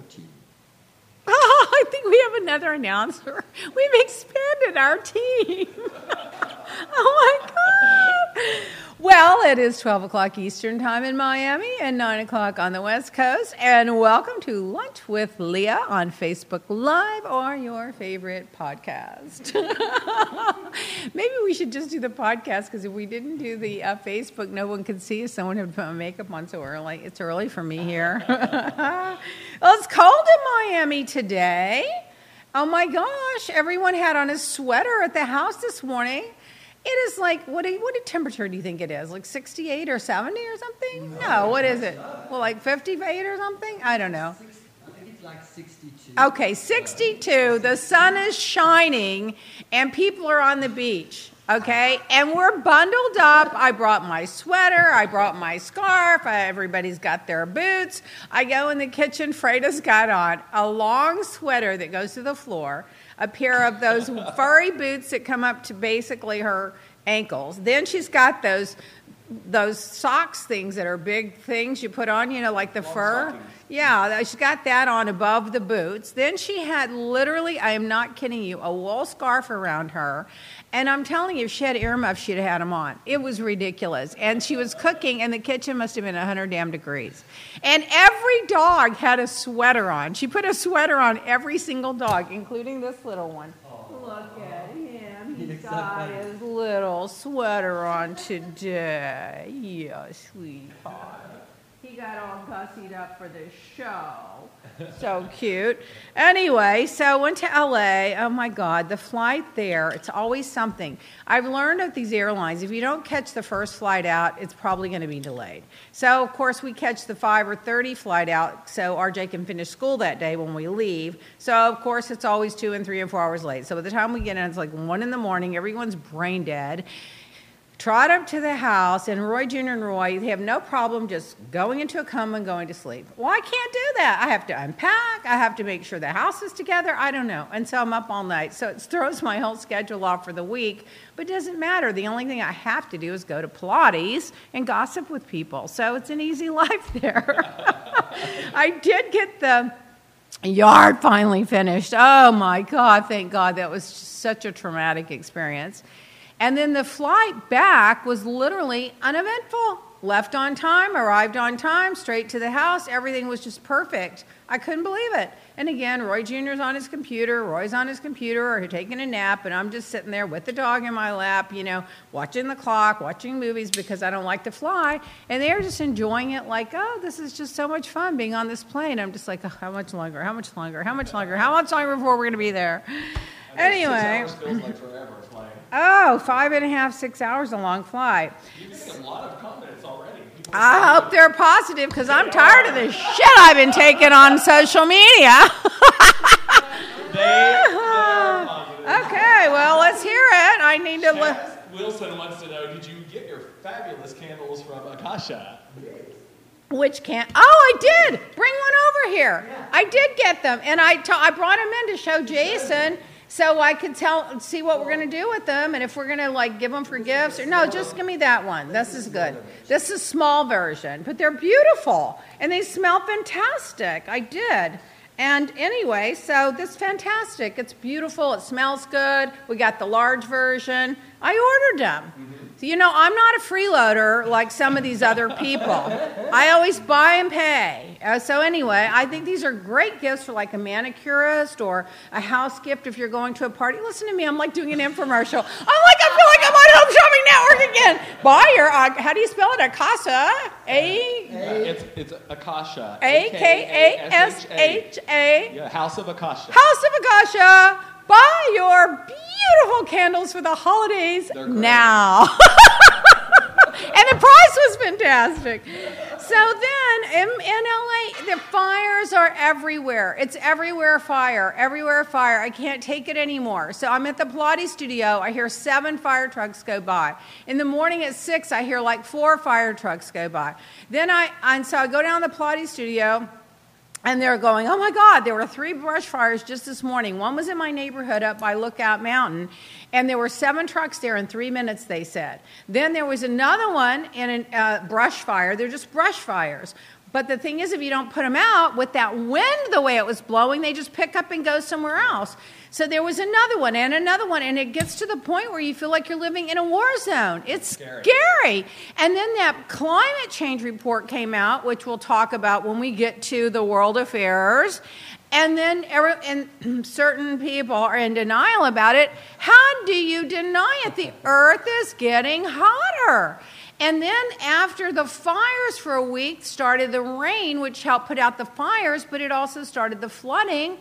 314. I think we have another announcer. We've expanded our team. oh my God. Well, it is 12 o'clock Eastern Time in Miami and 9 o'clock on the West Coast. And welcome to Lunch with Leah on Facebook Live or your favorite podcast. Maybe we should just do the podcast because if we didn't do the uh, Facebook, no one could see us. Someone had put my makeup on so early. It's early for me here. well, it's cold in Miami today. Oh my gosh, everyone had on a sweater at the house this morning. It is like, what, you- what temperature do you think it is? Like 68 or 70 or something? No, what is it? Well, like 58 or something? I don't know. Six, I think it's like 62. Okay, 62. The sun is shining and people are on the beach. Okay, and we're bundled up. I brought my sweater, I brought my scarf, everybody's got their boots. I go in the kitchen, Freda's got on a long sweater that goes to the floor, a pair of those furry boots that come up to basically her ankles. Then she's got those those socks things that are big things you put on, you know, like the fur. Yeah, she's got that on above the boots. Then she had literally, I am not kidding you, a wool scarf around her. And I'm telling you, if she had earmuffs, she'd have had them on. It was ridiculous. And she was cooking, and the kitchen must have been 100 damn degrees. And every dog had a sweater on. She put a sweater on every single dog, including this little one. Look at him. He's got his little sweater on today. Yeah, sweetheart. He got all gussied up for the show. So cute. Anyway, so went to LA. Oh my God, the flight there, it's always something. I've learned of these airlines, if you don't catch the first flight out, it's probably going to be delayed. So, of course, we catch the 5 or 30 flight out so RJ can finish school that day when we leave. So, of course, it's always two and three and four hours late. So, by the time we get in, it's like 1 in the morning, everyone's brain dead trot up to the house, and Roy Jr. and Roy, they have no problem just going into a coma and going to sleep. Well, I can't do that. I have to unpack. I have to make sure the house is together. I don't know. And so I'm up all night. So it throws my whole schedule off for the week, but it doesn't matter. The only thing I have to do is go to Pilates and gossip with people. So it's an easy life there. I did get the yard finally finished. Oh my God, thank God. That was such a traumatic experience. And then the flight back was literally uneventful. Left on time, arrived on time, straight to the house. Everything was just perfect. I couldn't believe it. And again, Roy Jr.'s on his computer, Roy's on his computer, or taking a nap, and I'm just sitting there with the dog in my lap, you know, watching the clock, watching movies because I don't like to fly. And they're just enjoying it like, oh, this is just so much fun being on this plane. I'm just like, oh, how much longer? How much longer? How much longer? How much longer before we're going to be there? Anyway. Feels like forever flying. Oh, five and a half, six hours, a long flight. You make a lot of comments already. People I hope they're positive because I'm tired of the shit I've been taking on social media. they, they're positive. okay, well, let's hear it. I need to look. Wilson wants to know, did you get your fabulous candles from Akasha? Which can't? Oh, I did. Bring one over here. I did get them, and I I brought them in to show Jason so I could tell see what we're gonna do with them, and if we're gonna like give them for gifts or no. Just give me that one. This is good. This is small version, but they're beautiful and they smell fantastic. I did. And anyway, so this fantastic. It's beautiful. It smells good. We got the large version. I ordered them. So, mm-hmm. You know, I'm not a freeloader like some of these other people. I always buy and pay. Uh, so, anyway, I think these are great gifts for like a manicurist or a house gift if you're going to a party. Listen to me, I'm like doing an infomercial. I'm like, I feel like I'm on Home Shopping Network again. Buy your, uh, how do you spell it? Akasa? A It's, it's Akasha. A K A S H A. House of Akasha. House of Akasha, buy your beautiful candles for the holidays now. and the price was fantastic. So then in, in LA, the fires are everywhere. It's everywhere fire, everywhere fire. I can't take it anymore. So I'm at the Pilates studio. I hear seven fire trucks go by. In the morning at six, I hear like four fire trucks go by. Then I, and so I go down to the Pilates studio. And they're going, oh my God, there were three brush fires just this morning. One was in my neighborhood up by Lookout Mountain, and there were seven trucks there in three minutes, they said. Then there was another one in a uh, brush fire. They're just brush fires. But the thing is, if you don't put them out with that wind the way it was blowing, they just pick up and go somewhere else. So there was another one and another one, and it gets to the point where you feel like you're living in a war zone. It's scary. scary. And then that climate change report came out, which we'll talk about when we get to the world affairs. And then er, and certain people are in denial about it. How do you deny it? The earth is getting hotter. And then after the fires for a week, started the rain, which helped put out the fires, but it also started the flooding.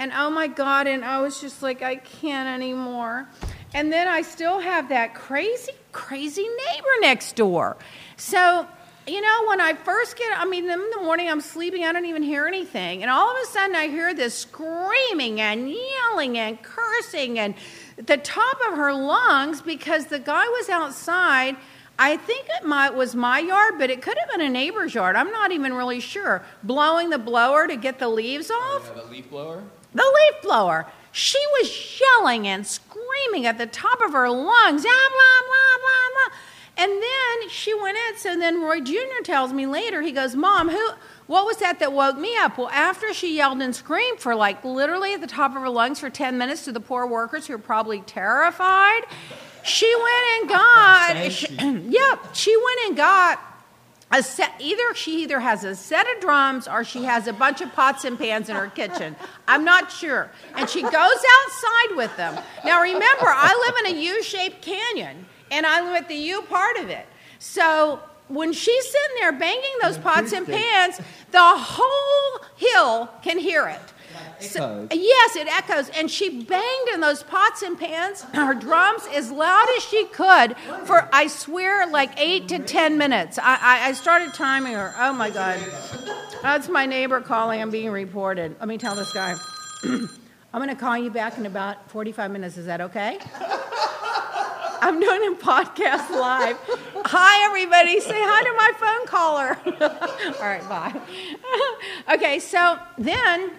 And oh my God, and I was just like, I can't anymore. And then I still have that crazy, crazy neighbor next door. So, you know, when I first get, I mean, in the morning I'm sleeping, I don't even hear anything. And all of a sudden I hear this screaming and yelling and cursing and the top of her lungs because the guy was outside I think it might, was my yard, but it could have been a neighbor's yard. I'm not even really sure. Blowing the blower to get the leaves off. Yeah, the leaf blower? The leaf blower. She was yelling and screaming at the top of her lungs, blah, blah, blah, blah, blah. And then she went in. So then Roy Jr. tells me later, he goes, Mom, who, what was that that woke me up? Well, after she yelled and screamed for like literally at the top of her lungs for 10 minutes to the poor workers who were probably terrified, she went and got, she, yep, she went and got a set, either she either has a set of drums or she has a bunch of pots and pans in her kitchen. I'm not sure. And she goes outside with them. Now remember, I live in a U-shaped canyon and I live at the U part of it. So when she's sitting there banging those pots and pans, the whole hill can hear it. So, yes, it echoes. And she banged in those pots and pans, her drums, as loud as she could for, I swear, like eight to ten minutes. I, I, I started timing her. Oh my God. That's my neighbor calling. I'm being reported. Let me tell this guy. I'm going to call you back in about 45 minutes. Is that okay? I'm doing a podcast live. Hi, everybody. Say hi to my phone caller. All right, bye. okay, so then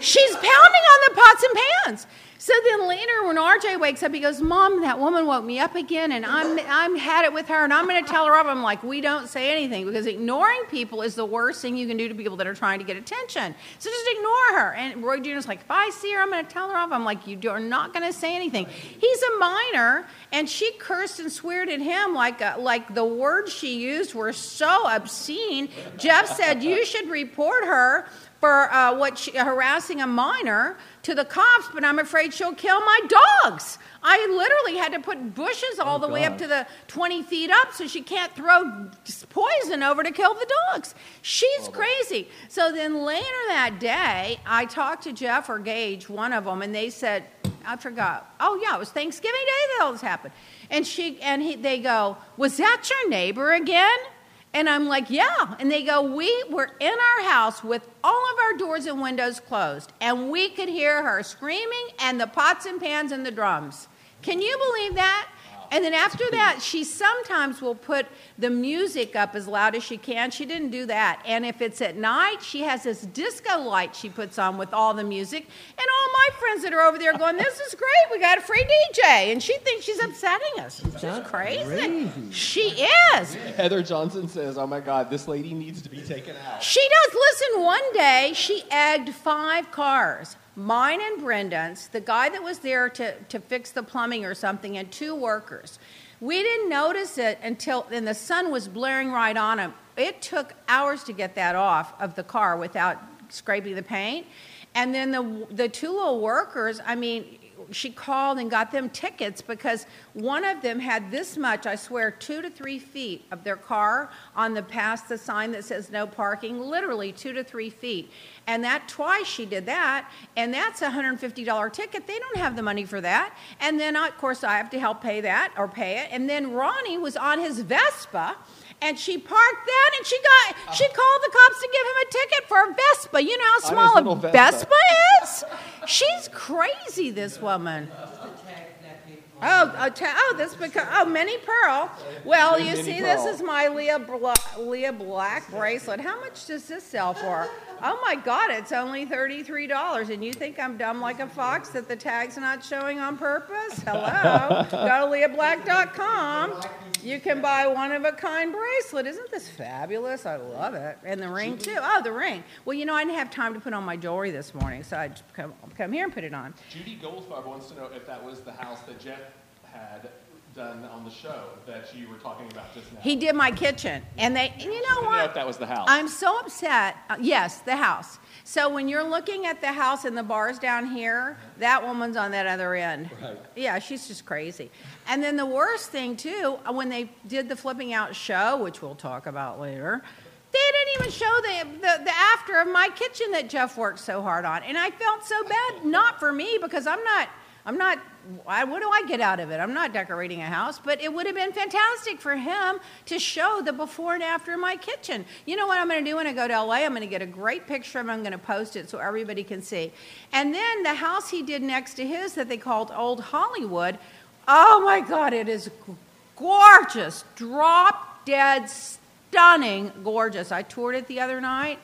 She's pounding on the pots and pans. So then later, when RJ wakes up, he goes, "Mom, that woman woke me up again, and I'm I'm had it with her, and I'm going to tell her off." I'm like, "We don't say anything because ignoring people is the worst thing you can do to people that are trying to get attention. So just ignore her." And Roy Jr.'s like, "If I see her, I'm going to tell her off." I'm like, "You are not going to say anything." He's a minor, and she cursed and sweared at him like uh, like the words she used were so obscene. Jeff said, "You should report her." For uh, what she, harassing a minor to the cops, but I'm afraid she'll kill my dogs. I literally had to put bushes all oh, the God. way up to the 20 feet up so she can't throw poison over to kill the dogs. She's oh, crazy. So then later that day, I talked to Jeff or Gage, one of them, and they said, I forgot. Oh yeah, it was Thanksgiving Day that all this happened. And she and he, they go, "Was that your neighbor again?" And I'm like, yeah. And they go, we were in our house with all of our doors and windows closed, and we could hear her screaming and the pots and pans and the drums. Can you believe that? And then after that, she sometimes will put the music up as loud as she can. She didn't do that. And if it's at night, she has this disco light she puts on with all the music. And all my friends that are over there are going, This is great. We got a free DJ. And she thinks she's upsetting us. She's crazy. crazy. She is. Heather Johnson says, Oh my God, this lady needs to be taken out. She does. Listen, one day she egged five cars mine and Brendan's, the guy that was there to, to fix the plumbing or something, and two workers. We didn't notice it until, and the sun was blaring right on him. It took hours to get that off of the car without scraping the paint. And then the, the two little workers, I mean, she called and got them tickets because one of them had this much, I swear, two to three feet of their car on the past the sign that says no parking, literally two to three feet. And that twice she did that, and that's a $150 ticket. They don't have the money for that. And then, of course, I have to help pay that or pay it. And then Ronnie was on his Vespa And she parked that and she got she called the cops to give him a ticket for a Vespa. You know how small a Vespa. Vespa is? She's crazy, this woman. Oh, oh, ta- oh, this because oh, Minnie Pearl. Well, you see, this is my Leah Bla- Leah Black bracelet. How much does this sell for? Oh my God, it's only thirty-three dollars. And you think I'm dumb like a fox that the tag's not showing on purpose? Hello, go to leahblack.com. You can buy one of a kind bracelet. Isn't this fabulous? I love it. And the ring too. Oh, the ring. Well, you know, I didn't have time to put on my jewelry this morning, so I come come here and put it on. Judy Goldfarb wants to know if that was the house that Jeff had done on the show that you were talking about just now. He did my kitchen, and they. And you know what know if that was the house. I'm so upset. Uh, yes, the house. So when you're looking at the house and the bars down here, that woman's on that other end. Right. Yeah, she's just crazy. And then the worst thing too, uh, when they did the flipping out show, which we'll talk about later, they didn't even show the, the the after of my kitchen that Jeff worked so hard on, and I felt so bad. Not for me because I'm not. I'm not. What do I get out of it? I'm not decorating a house, but it would have been fantastic for him to show the before and after of my kitchen. You know what I'm going to do when I go to LA? I'm going to get a great picture of it. I'm going to post it so everybody can see. And then the house he did next to his that they called Old Hollywood. Oh my God, it is gorgeous, drop dead, stunning, gorgeous. I toured it the other night.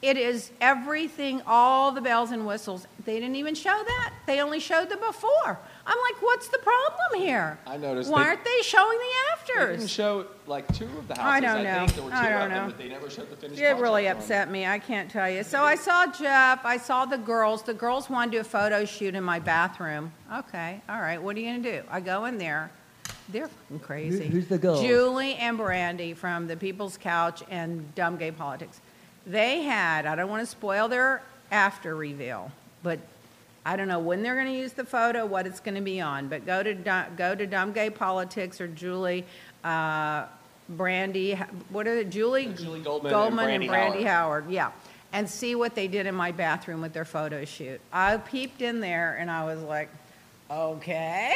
It is everything, all the bells and whistles. They didn't even show that. They only showed the before. I'm like, what's the problem here? I noticed Why they- aren't they showing the afters? They didn't show like two of the houses. I don't know. think there were two I don't of them, know. but they never showed the finished. It really project on. upset me. I can't tell you. So I saw Jeff. I saw the girls. The girls wanted to do a photo shoot in my bathroom. Okay, all right. What are you going to do? I go in there. They're fucking crazy. who's the girl? Julie and Brandy from the People's Couch and Dumb Gay Politics. They had. I don't want to spoil their after reveal, but I don't know when they're going to use the photo, what it's going to be on. But go to go to Dumb Gay Politics or Julie. Uh, Brandy, what are they? Julie, Julie Goldman and Brandy Brandy Howard. Yeah, and see what they did in my bathroom with their photo shoot. I peeped in there and I was like, okay,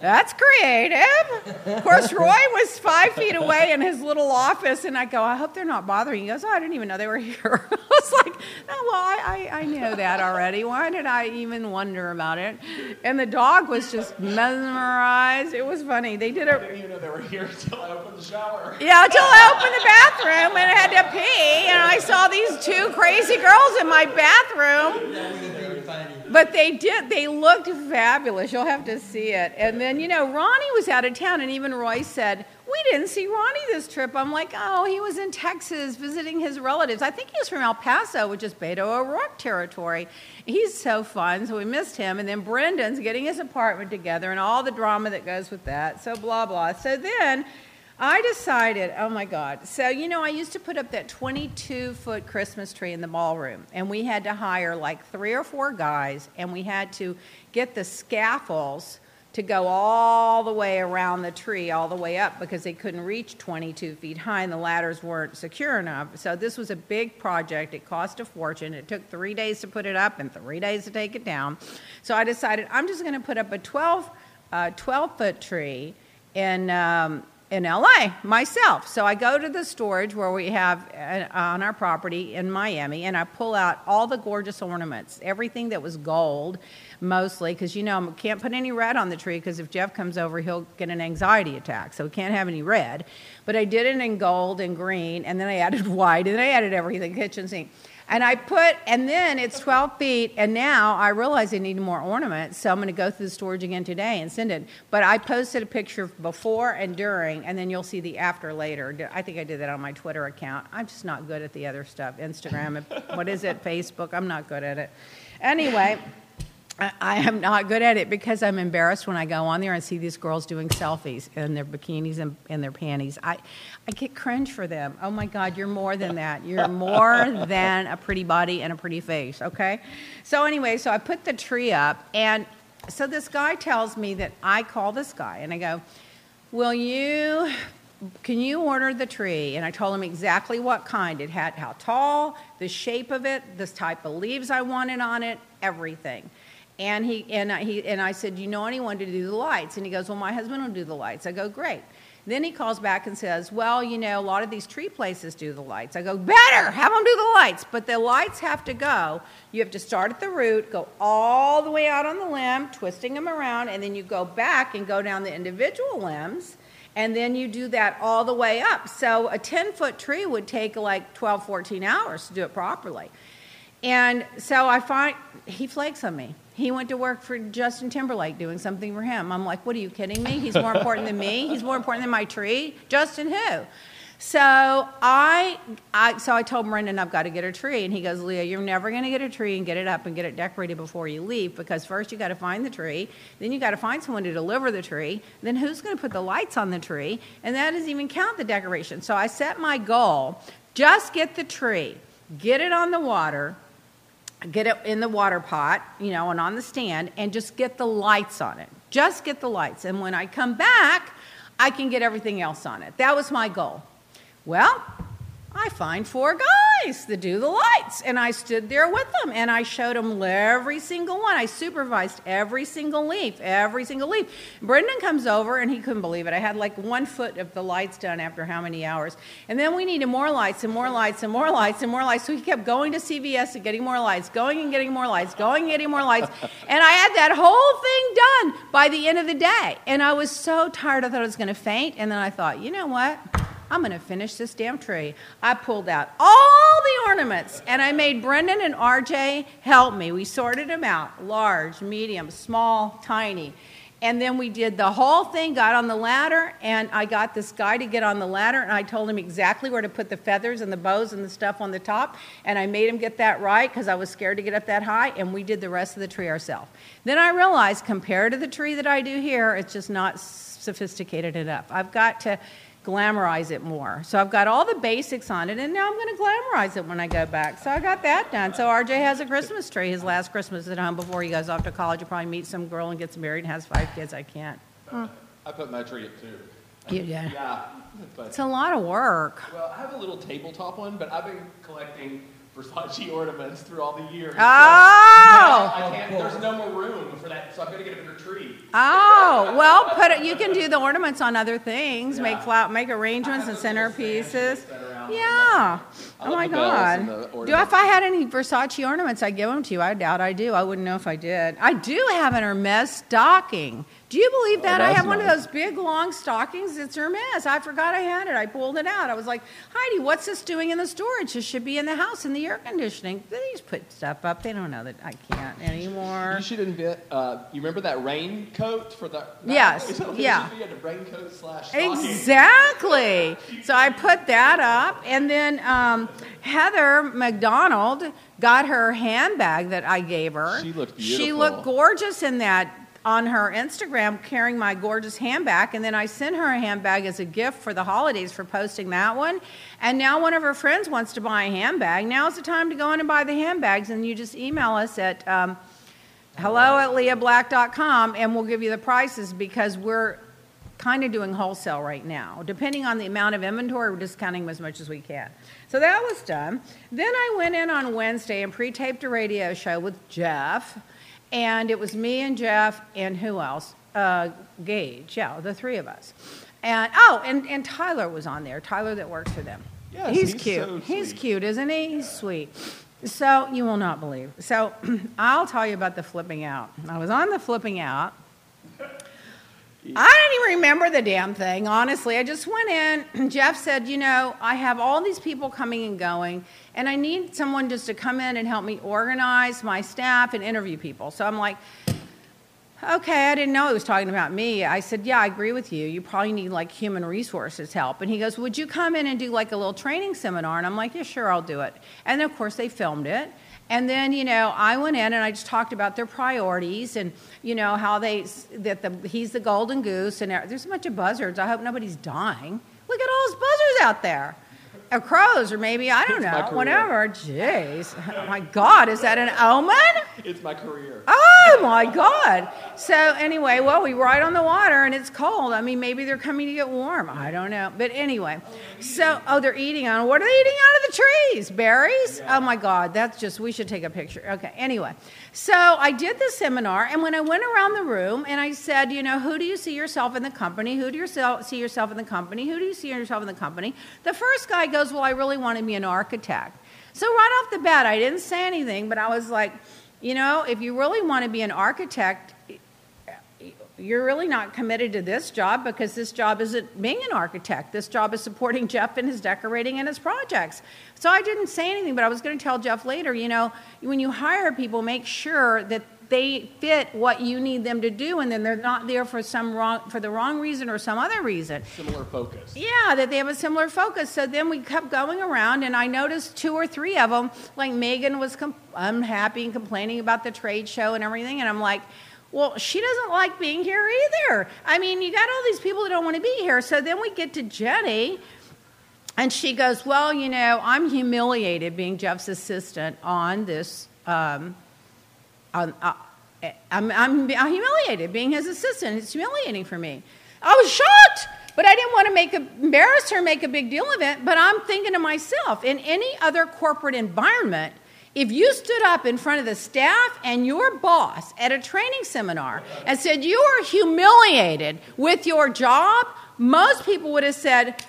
that's creative. Of course, Roy was five feet away in his little office, and I go, I hope they're not bothering. you." He goes, Oh, I didn't even know they were here. I was like, Oh, well, I, I, I know that already. Why did I even wonder about it? And the dog was just mesmerized. It was funny. They did I a didn't even know they were here until I opened the shower. yeah, until I opened the bathroom and I had to pee, and I saw these two crazy girls in my bathroom. That would have been funny. But they did, they looked fabulous. You'll have to see it. And then, you know, Ronnie was out of town, and even Roy said, We didn't see Ronnie this trip. I'm like, Oh, he was in Texas visiting his relatives. I think he was from El Paso, which is Beto O'Rourke territory. He's so fun, so we missed him. And then Brendan's getting his apartment together and all the drama that goes with that. So, blah, blah. So then, I decided, oh my God. So, you know, I used to put up that 22 foot Christmas tree in the ballroom, and we had to hire like three or four guys, and we had to get the scaffolds to go all the way around the tree, all the way up, because they couldn't reach 22 feet high and the ladders weren't secure enough. So, this was a big project. It cost a fortune. It took three days to put it up and three days to take it down. So, I decided I'm just going to put up a 12, uh, 12 foot tree in. Um, in LA myself. So I go to the storage where we have uh, on our property in Miami and I pull out all the gorgeous ornaments, everything that was gold mostly, because you know, I can't put any red on the tree because if Jeff comes over, he'll get an anxiety attack. So we can't have any red. But I did it in gold and green, and then I added white, and then I added everything kitchen sink. And I put, and then it's 12 feet, and now I realize I need more ornaments, so I'm going to go through the storage again today and send it. But I posted a picture before and during, and then you'll see the after later. I think I did that on my Twitter account. I'm just not good at the other stuff. Instagram, what is it? Facebook. I'm not good at it. Anyway. I- am not good at it because I'm embarrassed when I go on there and see these girls doing selfies in their bikinis and in their panties. I, I get cringe for them. Oh my God, you're more than that. You're more than a pretty body and a pretty face, okay? So, anyway, so I put the tree up, and so this guy tells me that I call this guy and I go, Will you can you order the tree? And I told him exactly what kind. It had how tall, the shape of it, the type of leaves I wanted on it, everything. And he and I, he and I said, "Do you know anyone to do the lights?" And he goes, "Well, my husband will do the lights." I go, "Great." Then he calls back and says, Well, you know, a lot of these tree places do the lights. I go, Better, have them do the lights. But the lights have to go. You have to start at the root, go all the way out on the limb, twisting them around, and then you go back and go down the individual limbs. And then you do that all the way up. So a 10 foot tree would take like 12, 14 hours to do it properly. And so I find he flakes on me. He went to work for Justin Timberlake doing something for him. I'm like, what are you kidding me? He's more important than me. He's more important than my tree. Justin who? So I, I so I told Brendan I've got to get a tree, and he goes, Leah, you're never going to get a tree and get it up and get it decorated before you leave because first you got to find the tree, then you got to find someone to deliver the tree, then who's going to put the lights on the tree, and that doesn't even count the decoration. So I set my goal: just get the tree, get it on the water, get it in the water pot, you know, and on the stand, and just get the lights on it. Just get the lights. And when I come back, I can get everything else on it. That was my goal. Well, I find four guys that do the lights. And I stood there with them and I showed them every single one. I supervised every single leaf, every single leaf. Brendan comes over and he couldn't believe it. I had like one foot of the lights done after how many hours. And then we needed more lights and more lights and more lights and more lights. So he kept going to CVS and getting more lights, going and getting more lights, going and getting more lights. And I had that whole thing done by the end of the day. And I was so tired, I thought I was going to faint. And then I thought, you know what? I'm going to finish this damn tree. I pulled out all the ornaments and I made Brendan and RJ help me. We sorted them out large, medium, small, tiny. And then we did the whole thing, got on the ladder, and I got this guy to get on the ladder, and I told him exactly where to put the feathers and the bows and the stuff on the top. And I made him get that right because I was scared to get up that high, and we did the rest of the tree ourselves. Then I realized, compared to the tree that I do here, it's just not sophisticated enough. I've got to glamorize it more. So I've got all the basics on it, and now I'm going to glamorize it when I go back. So I got that done. So RJ has a Christmas tree. His last Christmas at home before he goes off to college. He'll probably meet some girl and gets married and has five kids. I can't. I put my tree up too. You did? Yeah, but It's a lot of work. well, I have a little tabletop one, but I've been collecting Versace ornaments through all the years. so Oh! I can't. There's no more room for that, so I'm gonna get a bigger tree. Oh, well, put it, you can do the ornaments on other things. Make Yeah. flower, make arrangements and I have those little centerpieces. stands that are around. Yeah. Oh my the bells and God. Do if I had any Versace ornaments, I'd give them to you. I doubt I do. I wouldn't know if I did. I do have an Hermes stocking. Do you believe that? I Oh, that's have one of those big long stockings. It's Hermes. I forgot I had it. I pulled it out. I was like, Heidi, what's this doing in the storage? This should be in the house in the air conditioning. They just put stuff up. They don't know that I can't anymore. You should invent. Uh, you remember that raincoat for the? Yes, yeah. raincoat slash stocking. Exactly. So I put that up, and then um, Heather McDonald got her handbag that I gave her. She looked beautiful. She looked gorgeous in that on her Instagram, carrying my gorgeous handbag. And then I sent her a handbag as a gift for the holidays for posting that one. And now one of her friends wants to buy a handbag. Now's the time to go in and buy the handbags, and you just email us at. Um, hello at leahblack.com and we'll give you the prices because we're kind of doing wholesale right now. Depending on the amount of inventory, we're discounting as much as we can. So that was done. Then I went in on Wednesday and pre taped a radio show with Jeff. And it was me and Jeff and who else? Uh, Gage, yeah, the three of us. And oh, and, and Tyler was on there. Tyler that works for them. Yes, he's, he's cute. so he's cute, isn't he? He's sweet. So you will not believe. So I'll tell you about the flipping out. I was on the flipping out. I didn't even remember the damn thing, honestly. I just went in. Jeff said, You know, I have all these people coming and going, and I need someone just to come in and help me organize my staff and interview people. So I'm like, Okay, I didn't know he was talking about me. I said, Yeah, I agree with you. You probably need like human resources help. And he goes, Would you come in and do like a little training seminar? And I'm like, Yeah, sure, I'll do it. And of course, they filmed it. And then, you know, I went in and I just talked about their priorities and, you know, how they, that the, he's the golden goose and uh, there's a bunch of buzzards. I hope nobody's dying. Look at all those buzzards out there. Or crows, or maybe, I don't know, whatever. Jeez. Oh my God, is that an omen? It's my career. Oh, my God. So anyway, well, we ride on the water and it's cold. I mean, maybe they're coming to get warm. I don't know. But anyway, so, oh, they're eating on, what are they eating out of the trees? Berries? Oh my God, that's just, we should take a picture. Okay, anyway. So I did the seminar and when I went around the room and I said, you know, who do you see yourself in the company? Who do you see yourself in the company? Who do you see yourself in the company? The first guy goes, well, I really want to be an architect. So right off the bat, I didn't say anything, but I was like, you know, if you really want to be an architect, you're really not committed to this job because this job isn't being an architect. This job is supporting Jeff in his decorating and his projects. So I didn't say anything, but I was going to tell Jeff later, you know, when you hire people, make sure that they fit what you need them to do and then they're not there for some wrong for the wrong reason or some other reason Similar focus. yeah that they have a similar focus so then we kept going around and i noticed two or three of them like megan was com- unhappy and complaining about the trade show and everything and i'm like well, she doesn't like being here either. I mean, you got all these people that don't want to be here. So then we get to Jenny, and she goes, Well, you know, I'm humiliated being Jeff's assistant on this. Um, Uh, uh, I'm, I'm, I'm humiliated being his assistant. It's humiliating for me. I was shocked, but I didn't want to make a, embarrass her, make a big deal of it. But I'm thinking to myself, in any other corporate environment, if you stood up in front of the staff and your boss at a training seminar and said you are humiliated with your job, most people would have said,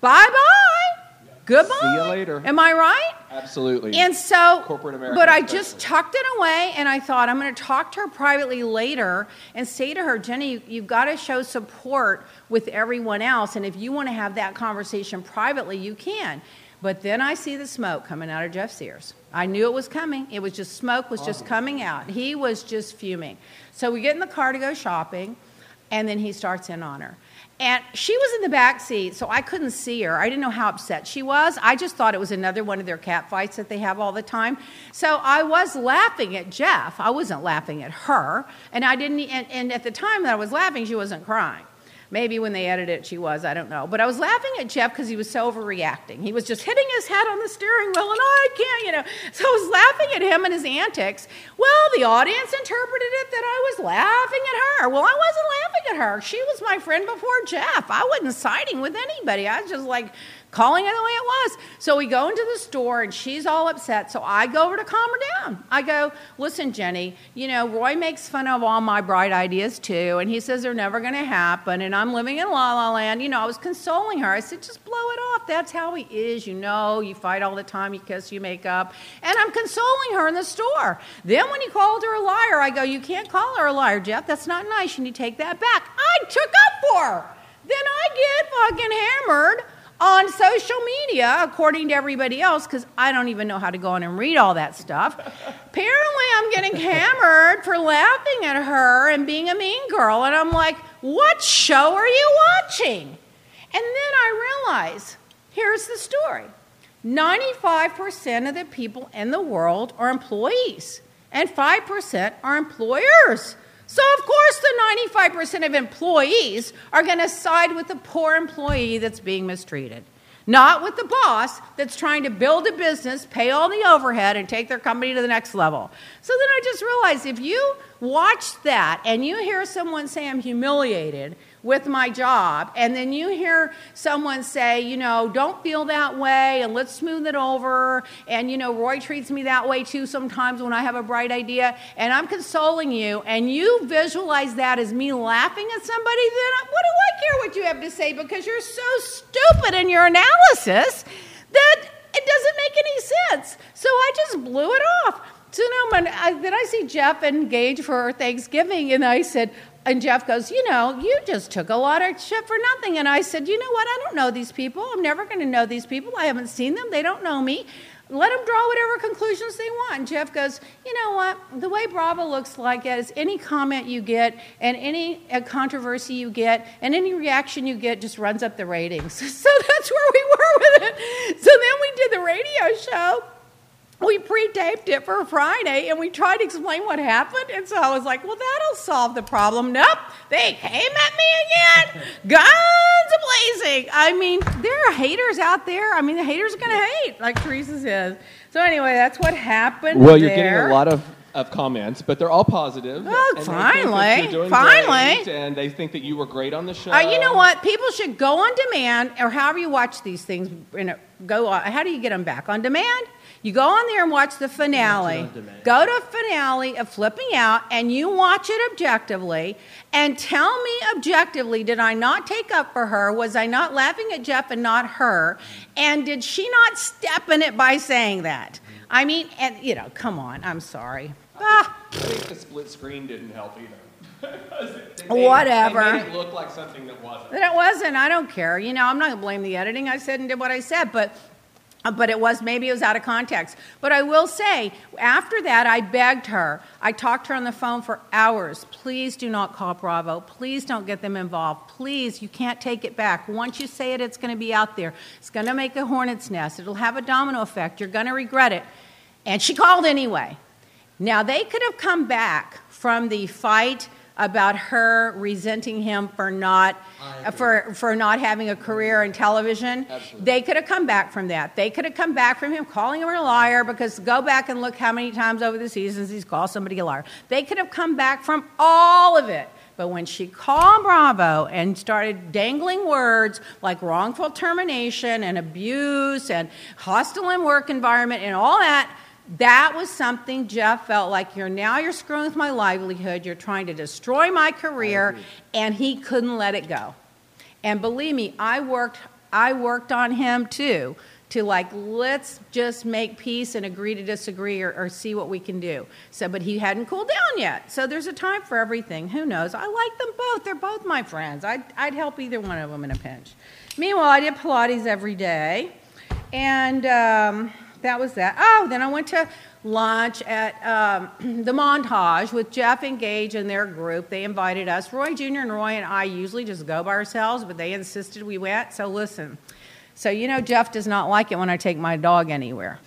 bye bye, goodbye. See you later. Am I right? Absolutely. And so, Corporate America but I especially. just tucked it away and I thought I'm going to talk to her privately later and say to her, Jenny, you, you've got to show support with everyone else. And if you want to have that conversation privately, you can. But then I see the smoke coming out of Jeff's ears. I knew it was coming. It was just smoke was just coming out. He was just fuming. So we get in the car to go shopping, and then he starts in on her. And she was in the back seat, so I couldn't see her. I didn't know how upset she was. I just thought it was another one of their cat fights that they have all the time. So I was laughing at Jeff. I wasn't laughing at her. And I didn't and, and at the time that I was laughing, she wasn't crying. Maybe when they edited it, she was, I don't know. But I was laughing at Jeff because he was so overreacting. He was just hitting his head on the steering wheel, and oh, I can't, you know. So I was laughing at him and his antics. Well, the audience interpreted it that I was laughing at her. Well, I wasn't laughing at her. She was my friend before Jeff. I wasn't siding with anybody. I was just like, calling it the way it was. So we go into the store and she's all upset. So I go over to calm her down. I go, listen, Jenny, you know, Roy makes fun of all my bright ideas too. And he says they're never going to happen. And I'm living in La La Land. You know, I was consoling her. I said, just blow it off. That's how he is. You know, you fight all the time, you kiss, you make up. And I'm consoling her in the store. Then when he called her a liar, I go, you can't call her a liar, Jeff. That's not nice. You need to take that back. I took up for her. Then I get fucking hammered on social media, according to everybody else, because I don't even know how to go on and read all that stuff. Apparently, I'm getting hammered for laughing at her and being a mean girl. And I'm like, what show are you watching? And then I realize here's the story 95% of the people in the world are employees, and 5% are employers. So, of course, the 95% of employees are going to side with the poor employee that's being mistreated, not with the boss that's trying to build a business, pay all the overhead, and take their company to the next level. So then I just realized if you watch that and you hear someone say, I'm humiliated with my job, and then you hear someone say, you know, don't feel that way and let's smooth it over, and you know, Roy treats me that way too sometimes when I have a bright idea, and I'm consoling you, and you visualize that as me laughing at somebody, then what do I care what you have to say because you're so stupid in your analysis that it doesn't make any sense. So I just blew it off. So now when I, then I see Jeff and Gage for Thanksgiving, and I said, and Jeff goes, You know, you just took a lot of shit for nothing. And I said, You know what? I don't know these people. I'm never going to know these people. I haven't seen them. They don't know me. Let them draw whatever conclusions they want. And Jeff goes, You know what? The way Bravo looks like it is any comment you get and any uh, controversy you get and any reaction you get just runs up the ratings. So that's where we were with it. So then we did the radio show we pre-taped it for Friday and we tried to explain what happened. And so I was like, well, that'll solve the problem. Nope. They came at me again. Guns blazing. I mean, there are haters out there. I mean, the haters are going to hate, like Teresa says. So anyway, that's what happened Well, you're there. getting a lot of of comments, but they're all positive. Oh, and they think that finally. Finally. and they think that you were great on the show. Uh, you know what? People should go on demand, or however you watch these things. You know, go on. How do you get them back on demand? You go on there and watch the finale. Go to finale of Flipping Out, and you watch it objectively, and tell me objectively: Did I not take up for her? Was I not laughing at Jeff and not her? And did she not step in it by saying that? I mean, and you know, come on. I'm sorry. Ah. I think the split screen didn't help either. They made- Whatever. They made it look like something that wasn't. But it wasn't. I don't care. You know, I'm not going to blame the editing. I said and did what I said, but. Uh, But it was maybe it was out of context. But I will say, after that, I begged her. I talked to her on the phone for hours. Please do not call Bravo. Please don't get them involved. Please, you can't take it back. Once you say it, it's going to be out there. It's going to make a hornet's nest. It'll have a domino effect. You're going to regret it. And she called anyway. Now, they could have come back from the fight about her resenting him for not for for not having a career in television. Absolutely. They could have come back from that. They could have come back from him calling him a liar because go back and look how many times over the seasons he's called somebody a liar. They could have come back from all of it. But when she called Bravo and started dangling words like wrongful termination and abuse and hostile in work environment and all that, that was something Jeff felt like you're now you're screwing with my livelihood, you're trying to destroy my career, and he couldn't let it go. And believe me, I worked I worked on him too to like let's just make peace and agree to disagree or, or see what we can do. So but he hadn't cooled down yet. So there's a time for everything. Who knows? I like them both. They're both my friends. I'd, I'd help either one of them in a pinch. Meanwhile, I did Pilates every day. And um, that was that. Oh, then I went to lunch at um, the Montage with Jeff and Gage and their group. They invited us. Roy Jr. and Roy and I usually just go by ourselves, but they insisted we went. So listen. So you know Jeff does not like it when I take my dog anywhere.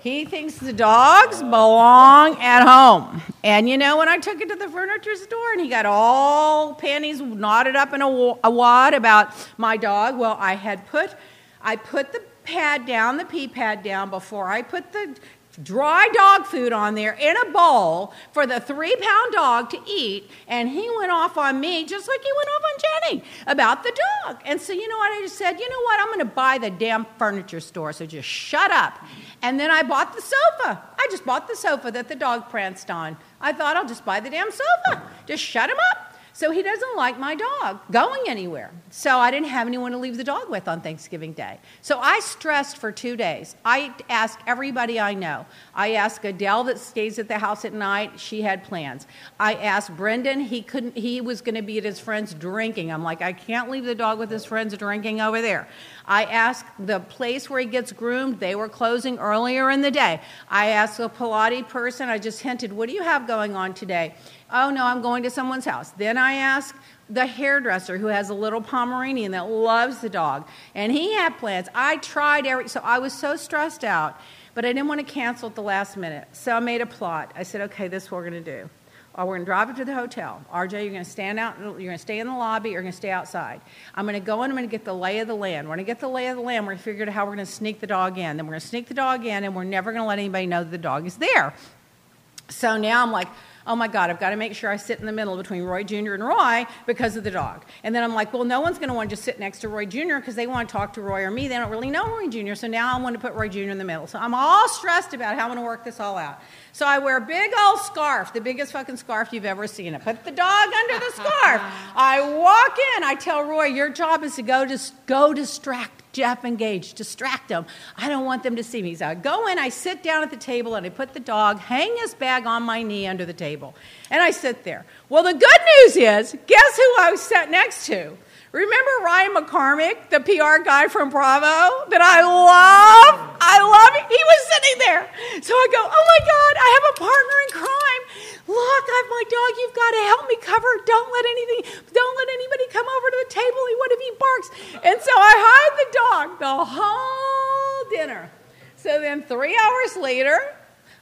He thinks the dogs belong at home. And you know, when I took it to the furniture store and he got all panties knotted up in a, wad about my dog, well, I had put, I put the pad down, the pee pad down before I put the dry dog food on there in a bowl for the three pound dog to eat. And he went off on me just like he went off on Jenny about the dog. And so, you know what? I just said, you know what? I'm going to buy the damn furniture store. So just shut up. And then I bought the sofa. I just bought the sofa that the dog pranced on. I thought I'll just buy the damn sofa. Just shut him up. So he doesn't like my dog going anywhere. So I didn't have anyone to leave the dog with on Thanksgiving Day. So I stressed for two days. I asked everybody I know. I asked Adele that stays at the house at night. She had plans. I asked Brendan. He couldn't. He was going to be at his friend's drinking. I'm like, I can't leave the dog with his friends drinking over there. I asked the place where he gets groomed. They were closing earlier in the day. I asked a Pilates person. I just hinted, what do you have going on today? Oh, no, I'm going to someone's house. Then I asked the hairdresser who has a little Pomeranian that loves the dog, and he had plans. I tried every, so I was so stressed out, but I didn't want to cancel at the last minute. So I made a plot. I said, okay, this is what we're going to do. Or we're going to drive it to the hotel. RJ, you're going to stand out, you're going to stay in the lobby, you're going to stay outside. I'm going to go in, I'm going to get the lay of the land. We're going to get the lay of the land. We're going to figure out how we're going to sneak the dog in. Then we're going to sneak the dog in, and we're never going to let anybody know that the dog is there. So now I'm like, oh my God, I've got to make sure I sit in the middle between Roy Jr. and Roy because of the dog. And then I'm like, well, no one's going to want to just sit next to Roy Jr. because they want to talk to Roy or me. They don't really know Roy Jr. So now I want to put Roy Jr. in the middle. So I'm all stressed about how I'm going to work this all out. So I wear a big old scarf, the biggest fucking scarf you've ever seen. I put the dog under the scarf. I walk in. I tell Roy, your job is to go just go distract Jeff and Gage, distract them. I don't want them to see me. So I go in, I sit down at the table, and I put the dog, hang his bag on my knee under the table. And I sit there. Well, the good news is, guess who I was sat next to? Remember Ryan McCormick, the PR guy from Bravo that I love? I love him. He was sitting there. So I go, oh my God, I have a partner in crime. Look, I have my dog. You've got to help me cover. Don't let anything, don't let anybody come over to the table. What if he barks? And so I hide the dog the whole dinner. So then three hours later,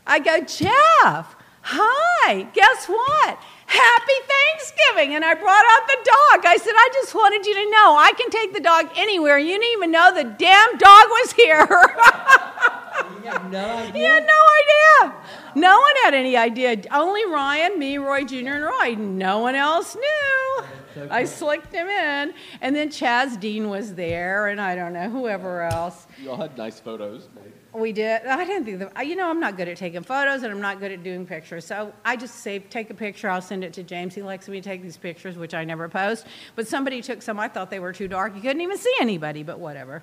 I go, Jeff, hi, guess what? Happy Thanksgiving. And I brought out the dog. I said, I just wanted you to know I can take the dog anywhere. You didn't even know the damn dog was here. have no idea. He had no idea. No one had any idea. Only Ryan, me, Roy Jr., and Roy. No one else knew. so I slicked him in. And then Chaz Dean was there, and I don't know, whoever else. You all had nice photos. made. We did. I didn't think that. You know, I'm not good at taking photos, and I'm not good at doing pictures. So I just say, take a picture. I'll send it to James. He likes me to take these pictures, which I never post. But somebody took some. I thought they were too dark. You couldn't even see anybody. But whatever.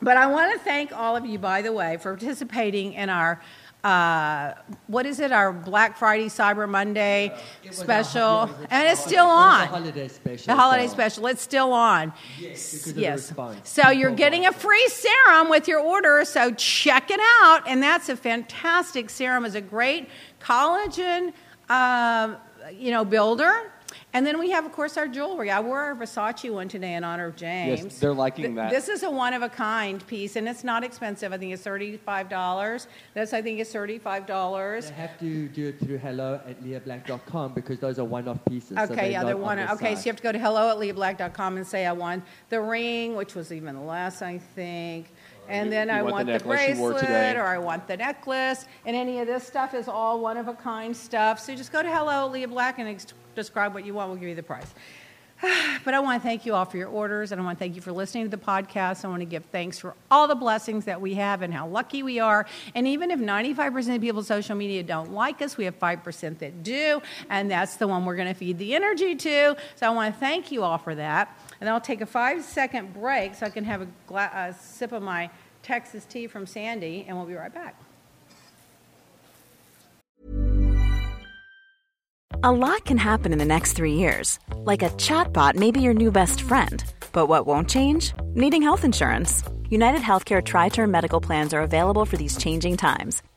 But I want to thank all of you, by the way, for participating in our. Uh, what is it? Our Black Friday, Cyber Monday special, our- it and it's still on. The holiday special. The holiday so- special, it's still on. Yes, because of the Yes. So you're getting a free serum with your order, so check it out. And that's a fantastic serum. is a great collagen, um, you know, builder. And then we have, of course, our jewelry. I wore our Versace one today in honor of James. Yes, they're liking Th- that. This is a one of a kind piece, and it's not expensive. I think it's thirty-five dollars. This, I think, is thirty-five dollars. They have to do it through hello at leahblack.com because those are one-off pieces. so Okay, they're yeah, not they're on one. the Okay, so you have to go to hello at leahblack.com and say I won the ring, which was even less, I think. And You- then you I want want the the you bracelet, or I want the necklace, and any of this stuff is all one of a kind stuff. So just go to hello Leah Black and ex- describe what you want. We'll give you the price. But I want to thank you all for your orders, and I want to thank you for listening to the podcast. I want to give thanks for all the blessings that we have and how lucky we are. And even if 95% of people on social media don't like us, we have 5% that do, and that's the one we're going to feed the energy to. So I want to thank you all for that. And I'll take a five second break so I can have a, gla- a sip of my Texas tea from Sandy, and we'll be right back. A lot can happen in the next three years. Like a chatbot may be your new best friend. But what won't change? Needing health insurance. United Healthcare Tri Term Medical Plans are available for these changing times.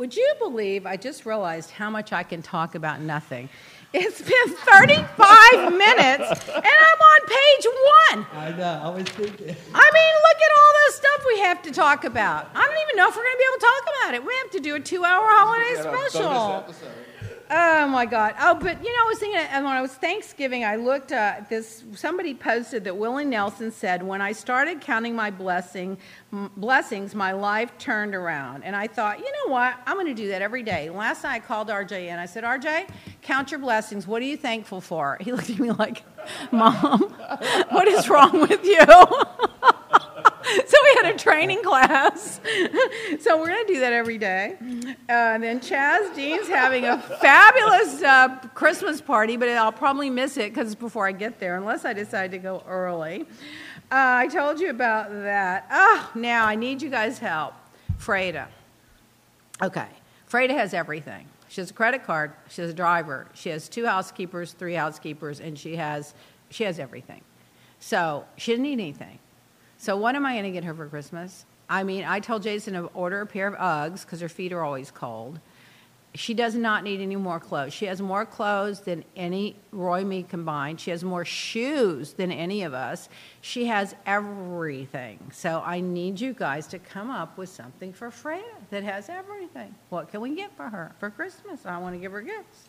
Would you believe I just realized how much I can talk about nothing? It's been 35 minutes and I'm on page one. I know. I was thinking. I mean, look at all the stuff we have to talk about. I don't even know if we're going to be able to talk about it. We have to do a two hour holiday Yeah, bonus special. Oh my God! Oh, but you know, I was thinking and when I was Thanksgiving, I looked uh, this. Somebody posted that Willie Nelson said, "When I started counting my blessing, m- blessings, my life turned around." And I thought, you know what? I'm going to do that every day. Last night, I called RJ and I said, "RJ, count your blessings. What are you thankful for?" He looked at me like, "Mom, what is wrong with you?" so we had a training class. so we're going to do that every day. Uh, and then Chaz Dean's having a fabulous uh, Christmas party, but I'll probably miss it because it's before I get there, unless I decide to go early. Uh, I told you about that. Oh, now I need you guys' help. Freda. Okay. Freda has everything. She has a credit card. She has a driver. She has two housekeepers, three housekeepers, and she has she has everything. So she didn't need anything. So what am I going to get her for Christmas? I mean, I told Jason to order a pair of Uggs because her feet are always cold. She does not need any more clothes. She has more clothes than any Roy me combined. She has more shoes than any of us. She has everything. So I need you guys to come up with something for Freya that has everything. What can we get for her for Christmas? I want to give her gifts.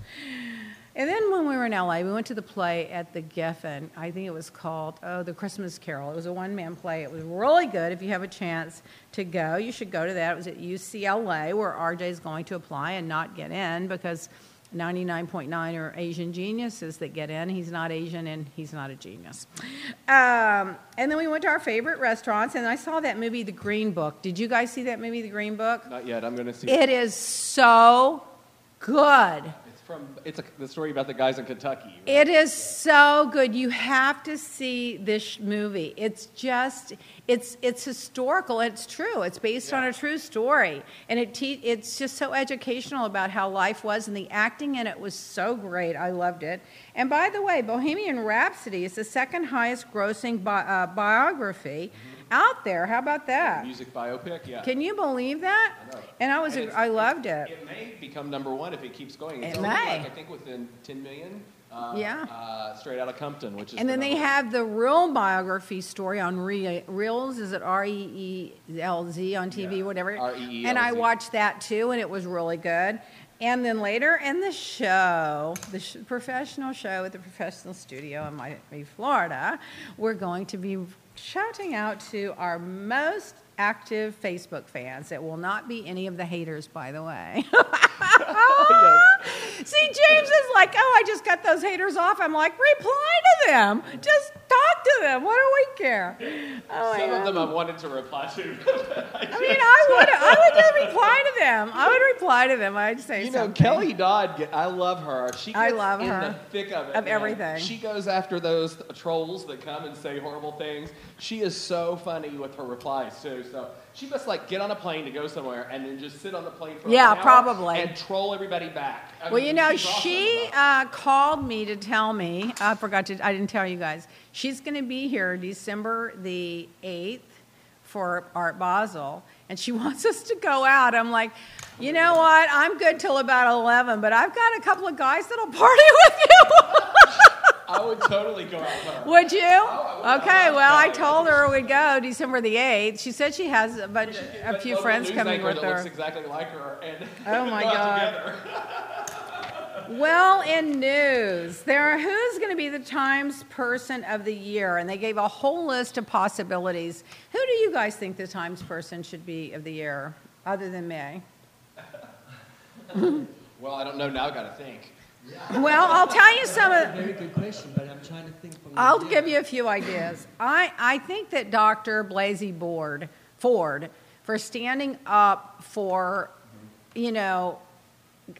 And then when we were in LA, we went to the play at the Geffen. I think it was called oh the Christmas Carol. It was a one man play. It was really good. If you have a chance to go, you should go to that. It was at UCLA where RJ is going to apply and not get in because 99.9 are Asian geniuses that get in. He's not Asian and he's not a genius. Um, and then we went to our favorite restaurants, and I saw that movie, The Green Book. Did you guys see that movie, The Green Book? Not yet. I'm going to see. it. It is so good. It's From it's a, the story about the guys in Kentucky. It is so good. You have to see this movie. It's just it's it's historical. It's true. It's based on a true story, and it te- it's just so educational about how life was, and the acting in it was so great. I loved it. And by the way, Bohemian Rhapsody is the second highest grossing bi- uh, biography out there. How about that? Music biopic, yeah. Can you believe that? I know. And I was And I loved it. It may become number one if it keeps going. It's It may. Like, I think within 10 million. Uh, Yeah. Uh, straight out of Compton, which is. And then they have the real biography story on Re- Reels. Is it R E E L Z on TV, Yeah, whatever? R-E-E-L-Z. And I watched that too, and it was really good. And then later in the show, the sh- professional show at the professional studio in Miami, Florida, we're going to be shouting out to our most active Facebook fans. It will not be any of the haters, by the way. See, James is like, oh, I just got those haters off. I'm like, reply to them. Just talk to them. What do we care? Oh, Some my of them God. I wanted to reply to. I mean, I would, I would just reply to them. I would reply to them. I'd say You know, something. Kelly Dodd, I love her. She gets I love in her. the thick of it. Of man. everything. She goes after those trolls that come and say horrible things. She is so funny with her replies, too. So she must, like, get on a plane to go somewhere and then just sit on the plane for Yeah, probably. And troll everybody back. I Well, mean, you know, awesome she uh, called me to tell me. I forgot to. I didn't tell you guys. She's going to be here December the eighth for Art Basel, and she wants us to go out. I'm like, you know what? I'm good till about eleven, but I've got a couple of guys that'll party with you. I would totally go out with her. Would you? Oh, would. Okay. I Well, I told her we'd go December the eighth. She said she has a, bunch, a few friends coming with her. looks exactly like her. And Oh, my God. Well, in news, there are, who's going to be the Times Person of the Year, and they gave a whole list of possibilities. Who do you guys think the Times Person should be of the year, other than me? Well, I don't know now. I've Got to think. Well, I'll tell you some of. Very good question, but I'm trying to think. I'll give you a few ideas. I, I think that Dr. Blasey Board, Ford, for standing up for, you know,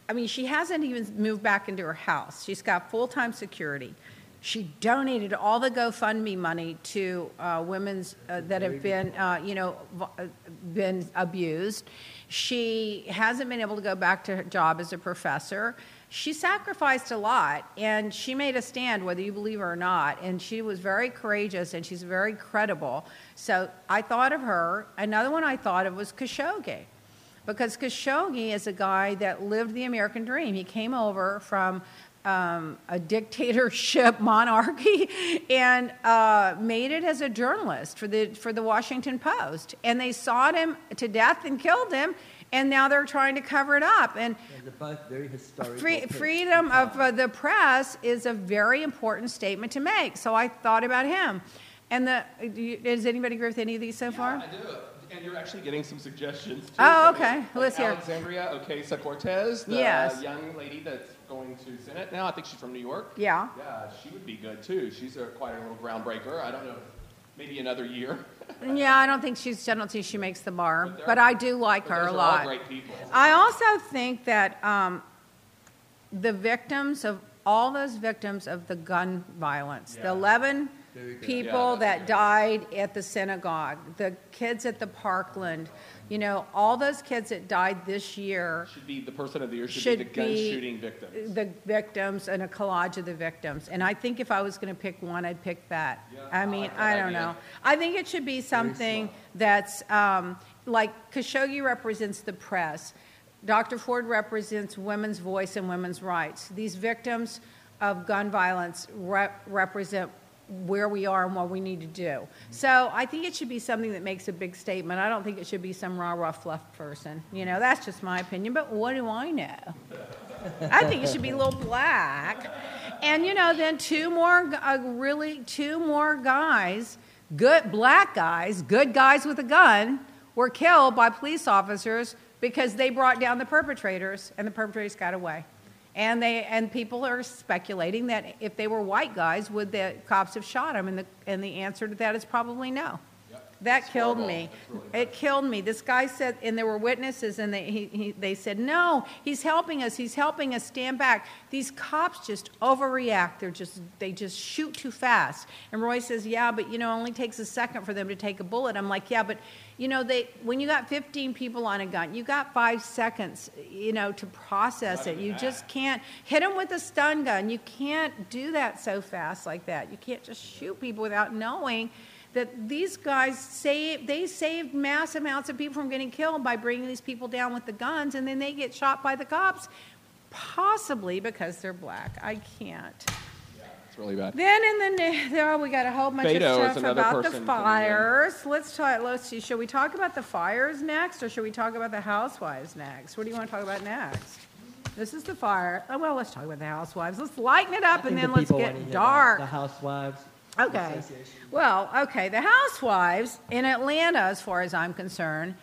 I mean, she hasn't even moved back into her house. She's got full time security. She donated all the GoFundMe money to uh, women's uh, that have been, uh, you know, v- uh, been abused. She hasn't been able to go back to her job as a professor. She sacrificed a lot, and she made a stand, whether you believe her or not. And she was very courageous, and she's very credible. So I thought of her. Another one I thought of was Khashoggi because Khashoggi is a guy that lived the American dream. He came over from um, a dictatorship monarchy and uh, made it as a journalist for the for the Washington Post, and they sought him to death and killed him. And now they're trying to cover it up. And And they're both very historical. Free, freedom of uh, the press is a very important statement to make. So I thought about him. And the, do you- does anybody agree with any of these so far? I do. And you're actually getting some suggestions. Too, Oh, okay. like Let's hear. Alexandria Ocasio Cortez, the Yes. young lady that's going to Senate now. I think she's from New York. Yeah. Yeah, she would be good too. She's a, quite a little groundbreaker. I don't know, maybe another year. Yeah, I don't think she's. I don't think she makes the bar, But but, they're- I do like But her a are all lot. great people. I also think that um, the victims of all those victims of the gun violence, the 11 people Yeah, that died at the synagogue, the kids at the Parkland, you know, all those kids that died this year Should be the person of the year. Should, be the gun shooting victims. the victims and a collage of the victims. And I think if I was going to pick one, I'd pick that. Yeah, I I mean, like that I don't idea. know. I think it should be something that's um, like Khashoggi represents the press. Dr. Ford represents women's voice and women's rights. These victims of gun violence rep- represent where we are and what we need to do. So I think it should be something that makes a big statement. I don't think it should be some rah rah fluff person. You know, that's just my opinion. But what do I know? I think it should be a little black. And you know, then two more, uh, really two more guys, good black guys, good guys with a gun, were killed by police officers because they brought down the perpetrators, and the perpetrators got away. And they and people are speculating that if they were white guys, would the cops have shot them? And the and the answer to that is probably no. That killed horrible. me. Really it killed me. This guy said, and there were witnesses, and they, he, he, they said, No, he's helping us. He's helping us. Stand back. These cops just overreact. They're just, they just shoot too fast. And Roy says, Yeah, but you know, it only takes a second for them to take a bullet. I'm like, Yeah, but you know, they, when you got 15 people on a gun, you got five seconds, you know, to process it. You just can't hit them with a stun gun. You can't do that so fast like that. You can't just shoot people without knowing that these guys saved they saved mass amounts of people from getting killed by bringing these people down with the guns and then they get shot by the cops possibly because they're black i can't really bad. then in the ne- there oh, we got a whole bunch Beto of stuff about the person coming in. fires let's talk let's see should we talk about the fires next or should we talk about the housewives next what do you want to talk about next this is the fire oh well let's talk about the housewives let's lighten it up and then the let's get dark The housewives. Okay. Well, okay. The housewives in Atlanta, as far as I'm concerned,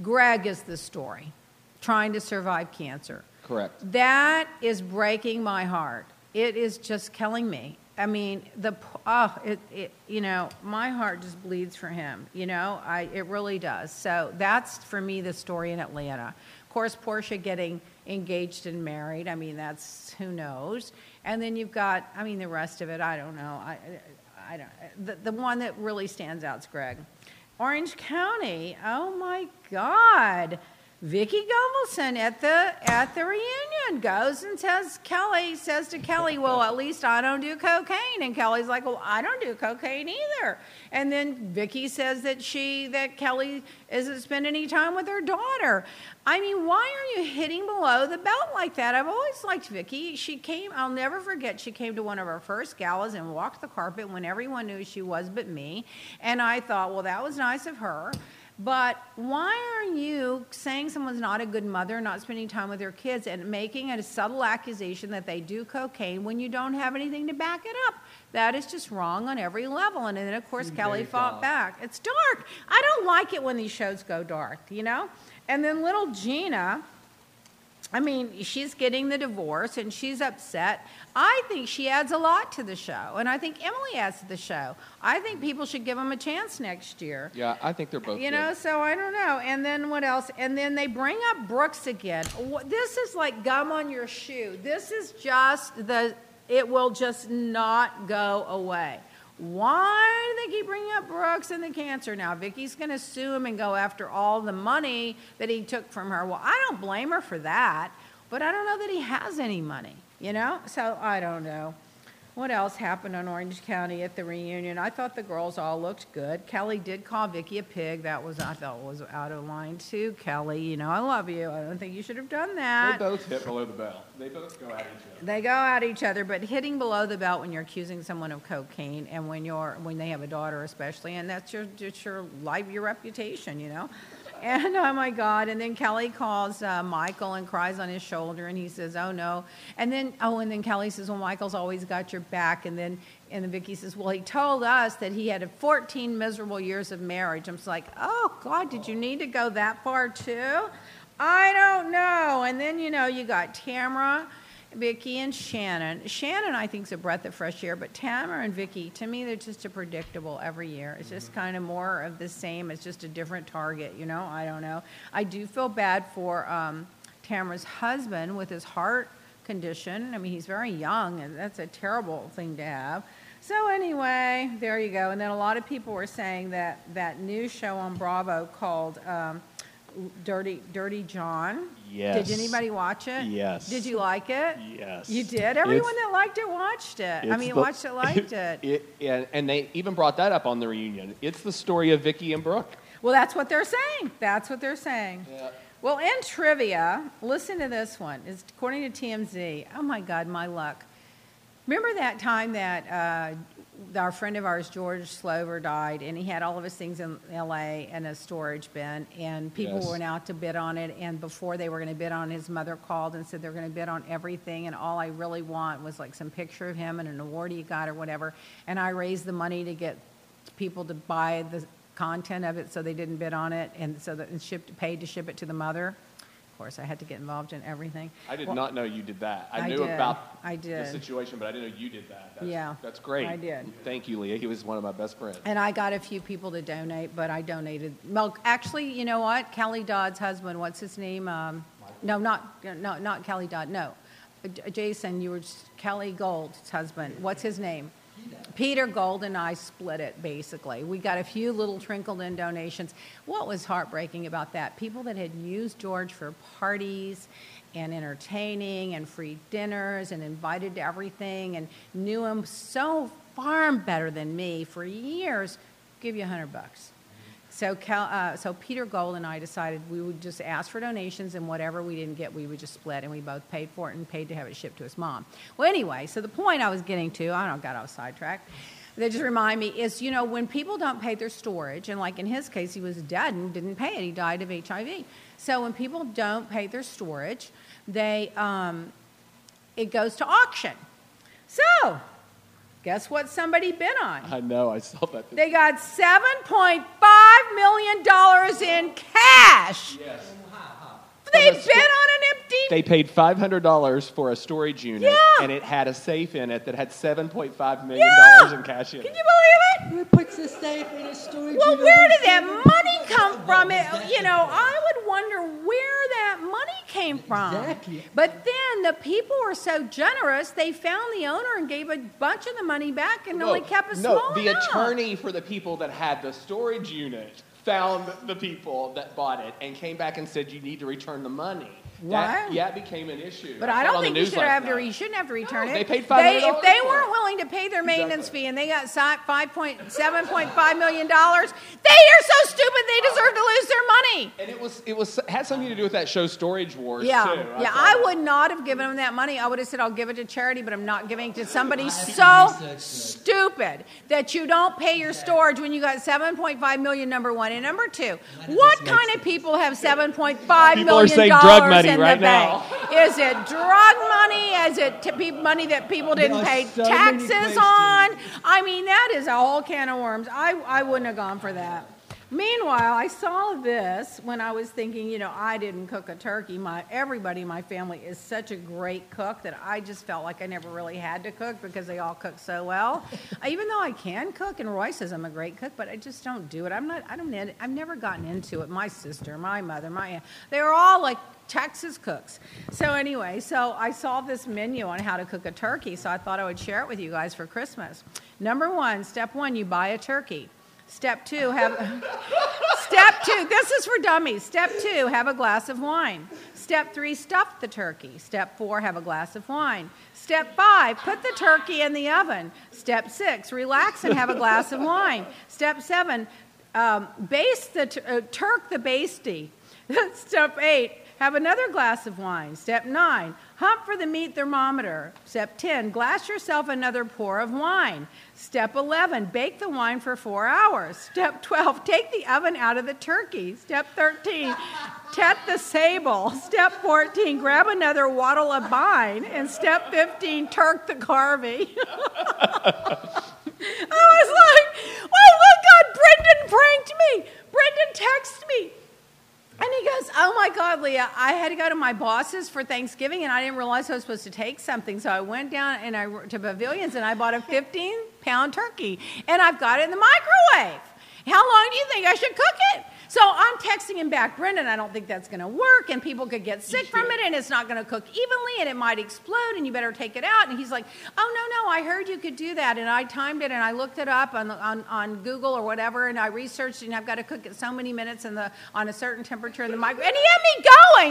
Greg is the story, trying to survive cancer. Correct. That is breaking my heart. It is just killing me. I mean, the oh, it, it you know, my heart just bleeds for him. You know, I it really does. So that's for me the story in Atlanta. Of course, Porsha getting engaged and married. I mean, that's who knows. And then you've got, I mean, the rest of it. I don't know. I, I don't. The, the one that really stands out is Greg. Orange County. Oh my God. Vicki Gunvalson at the at the reunion goes and says Kelly says to Kelly, "Well, at least I don't do cocaine." And Kelly's like, "Well, I don't do cocaine either." And then Vicki says that she that Kelly isn't spending any time with her daughter. I mean, why are you hitting below the belt like that? I've always liked Vicki. She came. I'll never forget. She came to one of our first galas and walked the carpet when everyone knew she was but me. And I thought, well, that was nice of her. But why are you saying someone's not a good mother, not spending time with their kids, and making a subtle accusation that they do cocaine when you don't have anything to back it up? That is just wrong on every level. And then, of course, Kelly fought back. It's dark. I don't like it when these shows go dark, you know? And then little Gina, I mean, she's getting the divorce and she's upset. I think she adds a lot to the show, and I think Emily adds to the show. I think people should give them a chance next year. Yeah, I think they're both. You good. know, so I don't know. And then what else? And then they bring up Brooks again. This is like gum on your shoe. This is just the, it will just not go away. Why do they keep bringing up Brooks and the cancer now? Vicki's going to sue him and go after all the money that he took from her. Well, I don't blame her for that, but I don't know that he has any money, you know? So I don't know. What else happened on Orange County at the reunion? I thought the girls all looked good. Kelly did call Vicki a pig. That was I thought was out of line too. Kelly, you know I love you. I don't think you should have done that. They both hit below the belt. They both go at each other. They go at each other, but hitting below the belt when you're accusing someone of cocaine and when you're when they have a daughter especially, and that's your just your life, your reputation, you know. And oh my God! And then Kelly calls uh, Michael and cries on his shoulder, and he says, "Oh no!" And then oh, and then Kelly says, "Well, Michael's always got your back." And then and then Vicki says, "Well, he told us that he had 14 miserable years of marriage." I'm just like, "Oh God, did you need to go that far too?" I don't know. And then you know you got Tamara. Vicki and Shannon. Shannon, I think, is a breath of fresh air, but Tamara and Vicki, to me, they're just a predictable every year. It's just kind of more of the same. It's just a different target, you know? I don't know. I do feel bad for um, Tamara's husband with his heart condition. I mean, he's very young, and that's a terrible thing to have. So anyway, there you go. And then a lot of people were saying that that new show on Bravo called um, Dirty Dirty John. Yes. Did anybody watch it? Yes. Did you like it? Yes. You did. Everyone It's- that liked it watched it. I mean, the- watched it, liked it. It, and, and they even brought that up on the reunion. It's the story of Vicki and Brooke. Well, that's what they're saying. That's what they're saying. Yeah. Well, in trivia, listen to this one. It's according to TMZ. Oh my God, my luck. Remember that time that uh, our friend of ours, George Slover, died, and he had all of his things in L.A. in a storage bin, and people Yes. went out to bid on it. And before they were going to bid on, his mother called and said they're going to bid on everything, and all I really want was like some picture of him and an award he got or whatever. And I raised the money to get people to buy the content of it, so they didn't bid on it, and so that and shipped paid to ship it to the mother. Course. I had to get involved in everything. I did Well, not know you did that. I, I knew did. about I did. the situation, but I didn't know you did that. That's, Yeah, That's great. I did. Thank you, Leah. He was one of my best friends. And I got a few people to donate, but I donated. Well, actually, you know what? Kelly Dodd's husband, what's his name? Um, no, not no, not Kelly Dodd. No, Jason, you were Kelly Gold's husband. What's his name? Peter Gold and I split it basically. We got a few little trickled in donations. What was heartbreaking about that? People that had used George for parties and entertaining and free dinners and invited to everything and knew him so far better than me for years, give you a hundred bucks. So, Cal, uh, so Peter Gold and I decided we would just ask for donations, and whatever we didn't get, we would just split, and we both paid for it and paid to have it shipped to his mom. Well, anyway, so the point I was getting to, I don't know, got off sidetracked. They just remind me is, you know, when people don't pay their storage, and like in his case, he was dead and didn't pay it. He died of HIV. So when people don't pay their storage, they um, it goes to auction. So, guess what? Somebody bid on. I know. I saw that. They got $7.5 million in cash. Yes. They bid on an. They paid five hundred dollars for a storage unit, Yeah. and it had a safe in it that had seven point five million Yeah. dollars in cash in Can it. you believe it? Who puts the safe in a storage Well, unit Well, where did that money come from? It, you know, I would wonder where that money came from. Exactly. But then the people were so generous, they found the owner and gave a bunch of the money back and only kept a small. no, the amount. attorney for the people that had the storage unit found the people that bought it and came back and said you need to return the money. That, yeah, it became an issue. But I I don't think you should last have to. night. You shouldn't have to return No, it. they paid They- $500 If they weren't it. willing to pay their maintenance Exactly. fee and they got si- five point seven point five million dollars, they are so stupid. They deserve to lose their money. And it was it was had something to do with that show Storage Wars Yeah, too. yeah. saw I would not have given them that money. I would have said I'll give it to charity, but I'm not giving it to somebody so stupid that you don't pay your storage when you got 7.5 million. Number one and number two. What kind makes of people have 7.5 People are million saying dollars drug money in right the bank? now. Is it drug money? Is it t- pe- money that people didn't pay so taxes on? I mean, that is a whole can of worms. I, I wouldn't have gone for that. Meanwhile, I saw this when I was thinking, you know, I didn't cook a turkey. My everybody in my family is such a great cook that I just felt like I never really had to cook because they all cook so well. Even though I can cook, and Roy says I'm a great cook, but I just don't do it. I'm not. I don't. I've never gotten into it. My sister, my mother, my aunt, they're all like Texas cooks. So anyway, so I saw this menu on how to cook a turkey, so I thought I would share it with you guys for Christmas. Number one, step one, you buy a turkey. Step two, have step two. This is for dummies. Step two, have a glass of wine. Step three, stuff the turkey. Step four, have a glass of wine. Step five, put the turkey in the oven. Step six, relax and have a glass of wine. Step seven, um, baste the uh, turk the basty. Step eight, have another glass of wine. Step nine, hump for the meat thermometer. Step 10, glass yourself another pour of wine. Step 11, bake the wine for four hours. Step 12, take the oven out of the turkey. Step 13, tet the sable. Step 14, grab another wattle of vine. And step 15, turk the carvey. I was like, oh my God, Brendan pranked me. Brendan texted me. And he goes, Oh my God, Leah, I had to go to my boss's for Thanksgiving and I didn't realize I was supposed to take something. So I went down and I to Pavilions and I bought a 15 pound turkey and I've got it in the microwave. How long do you think I should cook it? So I'm texting him back, Brendan, I don't think that's going to work, and people could get sick from it, and it's not going to cook evenly, and it might explode, and you better take it out. And he's like, Oh, no, no, I heard you could do that. And I timed it, and I looked it up on, on, on Google or whatever, and I researched, and I've got to cook it so many minutes in the, on a certain temperature in the microwave. And he had me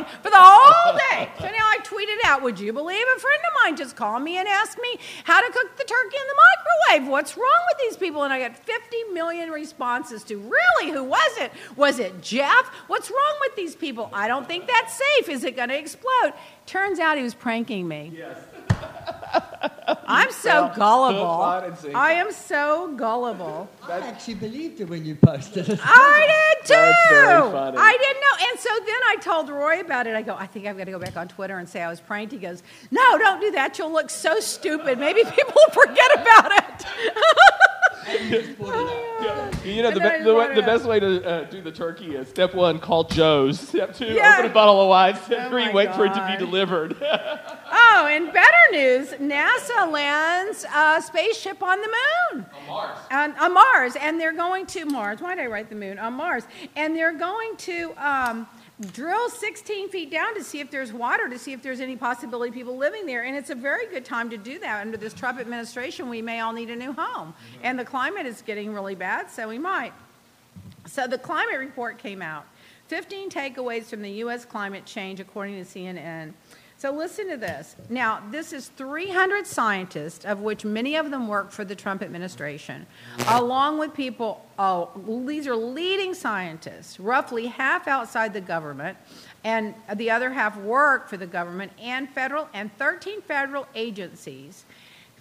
going for the whole day. So now I tweeted out, Would you believe a friend of mine just called me and asked me how to cook the turkey in the microwave? What's wrong with these people? And I got 50 million responses to, Really? Who was it? Was it Jeff? What's wrong with these people? I don't think that's safe. Is it going to explode? Turns out he was pranking me. Yes. I'm so Well, gullible. hook, line, and sinker. I am so gullible. I actually believed it when you posted it. I did too. That's very funny. I didn't know. And so then I told Roy about it. I go, I think I've got to go back on Twitter and say I was pranked. He goes, No, don't do that. You'll look so stupid. Maybe people will forget about it. You know, the, And be- the, way- the best way to uh, do the turkey is step one, call Joe's. Step two, Yeah. open a bottle of wine. Step Oh three, my wait for it to be God. delivered. Oh, in better news, NASA lands a spaceship on the moon. On Mars. On, on Mars, and they're going to Mars. Why did I write the moon? On Mars, and they're going to um, drill 16 feet down to see if there's water, to see if there's any possibility of people living there. And it's a very good time to do that. Under this Trump administration, we may all need a new home, mm-hmm. and the climate is getting really bad, so we might. So the climate report came out. 15 takeaways from the U.S. climate change, according to CNN. So listen to this. Now, this is 300 scientists, of which many of them work for the Trump administration, along with people, oh, these are leading scientists, roughly half outside the government, and the other half work for the government and federal, and 13 federal agencies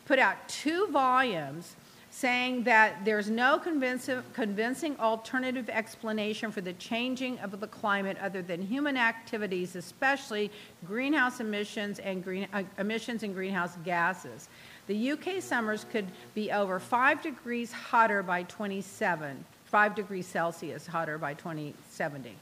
put out two volumes saying that there's no convincing, alternative explanation for the changing of the climate other than human activities, especially greenhouse emissions and green, uh, emissions and greenhouse gases. The UK summers could be over five degrees hotter by 27, five degrees Celsius hotter by 2070.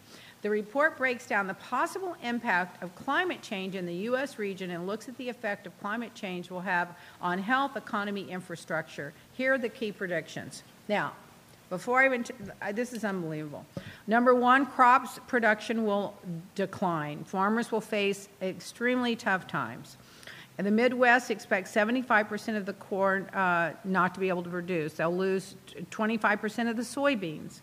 The report breaks down the possible impact of climate change in the U.S. region and looks at the effect of climate change will have on health, economy, infrastructure. Here are the key predictions. Now, before I even, this is unbelievable. Number one, crops production will decline. Farmers will face extremely tough times. In the Midwest, expect 75% of the corn uh, not to be able to produce. They'll lose 25% of the soybeans.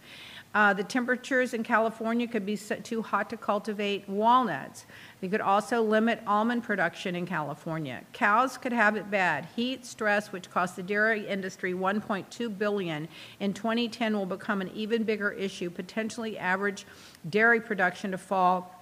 Uh, the temperatures in California could be too hot to cultivate walnuts. They could also limit almond production in California. Cows could have it bad. Heat stress, which cost the dairy industry 1.2 billion in 2010, will become an even bigger issue. Potentially, average dairy production to fall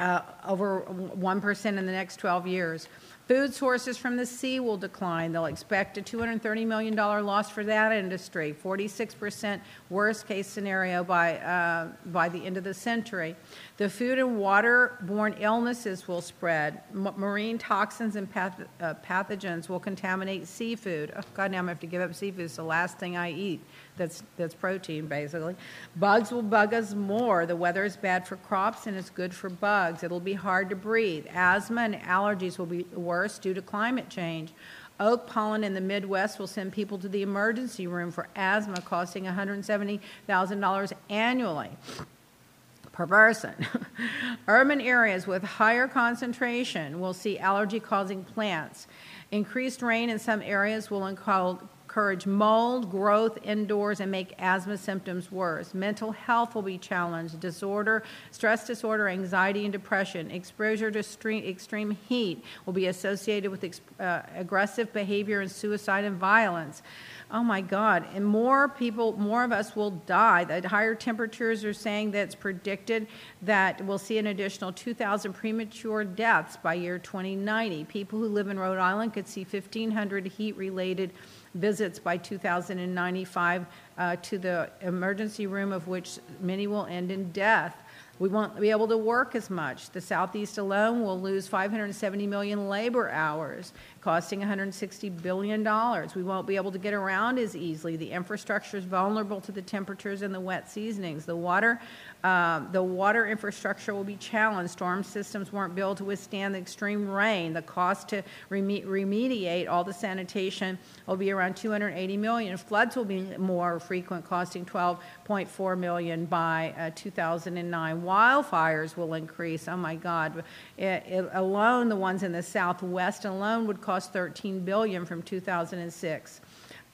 uh, over 1% in the next 12 years. Food sources from the sea will decline. They'll expect a $230 million loss for that industry, 46% worst case scenario by, uh, by the end of the century. The food and waterborne illnesses will spread. M- marine toxins and path- uh, pathogens will contaminate seafood. Oh, God, now I'm going to have to give up seafood. It's the last thing I eat that's, that's protein, basically. Bugs will bug us more. The weather is bad for crops and it's good for bugs. It'll be hard to breathe. Asthma and allergies will be worse due to climate change. Oak pollen in the Midwest will send people to the emergency room for asthma, costing $170,000 annually per person. Urban areas with higher concentration will see allergy causing plants. Increased rain in some areas will encourage mold growth indoors and make asthma symptoms worse. Mental health will be challenged. Disorder, stress disorder, anxiety, and depression. Exposure to extreme, extreme heat will be associated with ex- uh, aggressive behavior and suicide and violence. Oh my God. And more people, more of us will die. The higher temperatures are saying that it's predicted that we'll see an additional 2,000 premature deaths by year 2090. People who live in Rhode Island could see 1,500 heat related visits by 2095 uh, to the emergency room, of which many will end in death. We won't be able to work as much. The Southeast alone will lose 570 million labor hours, costing $160 billion. We won't be able to get around as easily. The infrastructure is vulnerable to the temperatures and the wet seasonings. The water, um, the water infrastructure will be challenged. Storm systems weren't built to withstand the extreme rain. The cost to reme- remediate all the sanitation will be around 280 million. Floods will be more frequent, costing 12.4 million by uh, 2009. Wildfires will increase. Oh my God! It, it, alone, the ones in the Southwest alone would cost 13 billion from 2006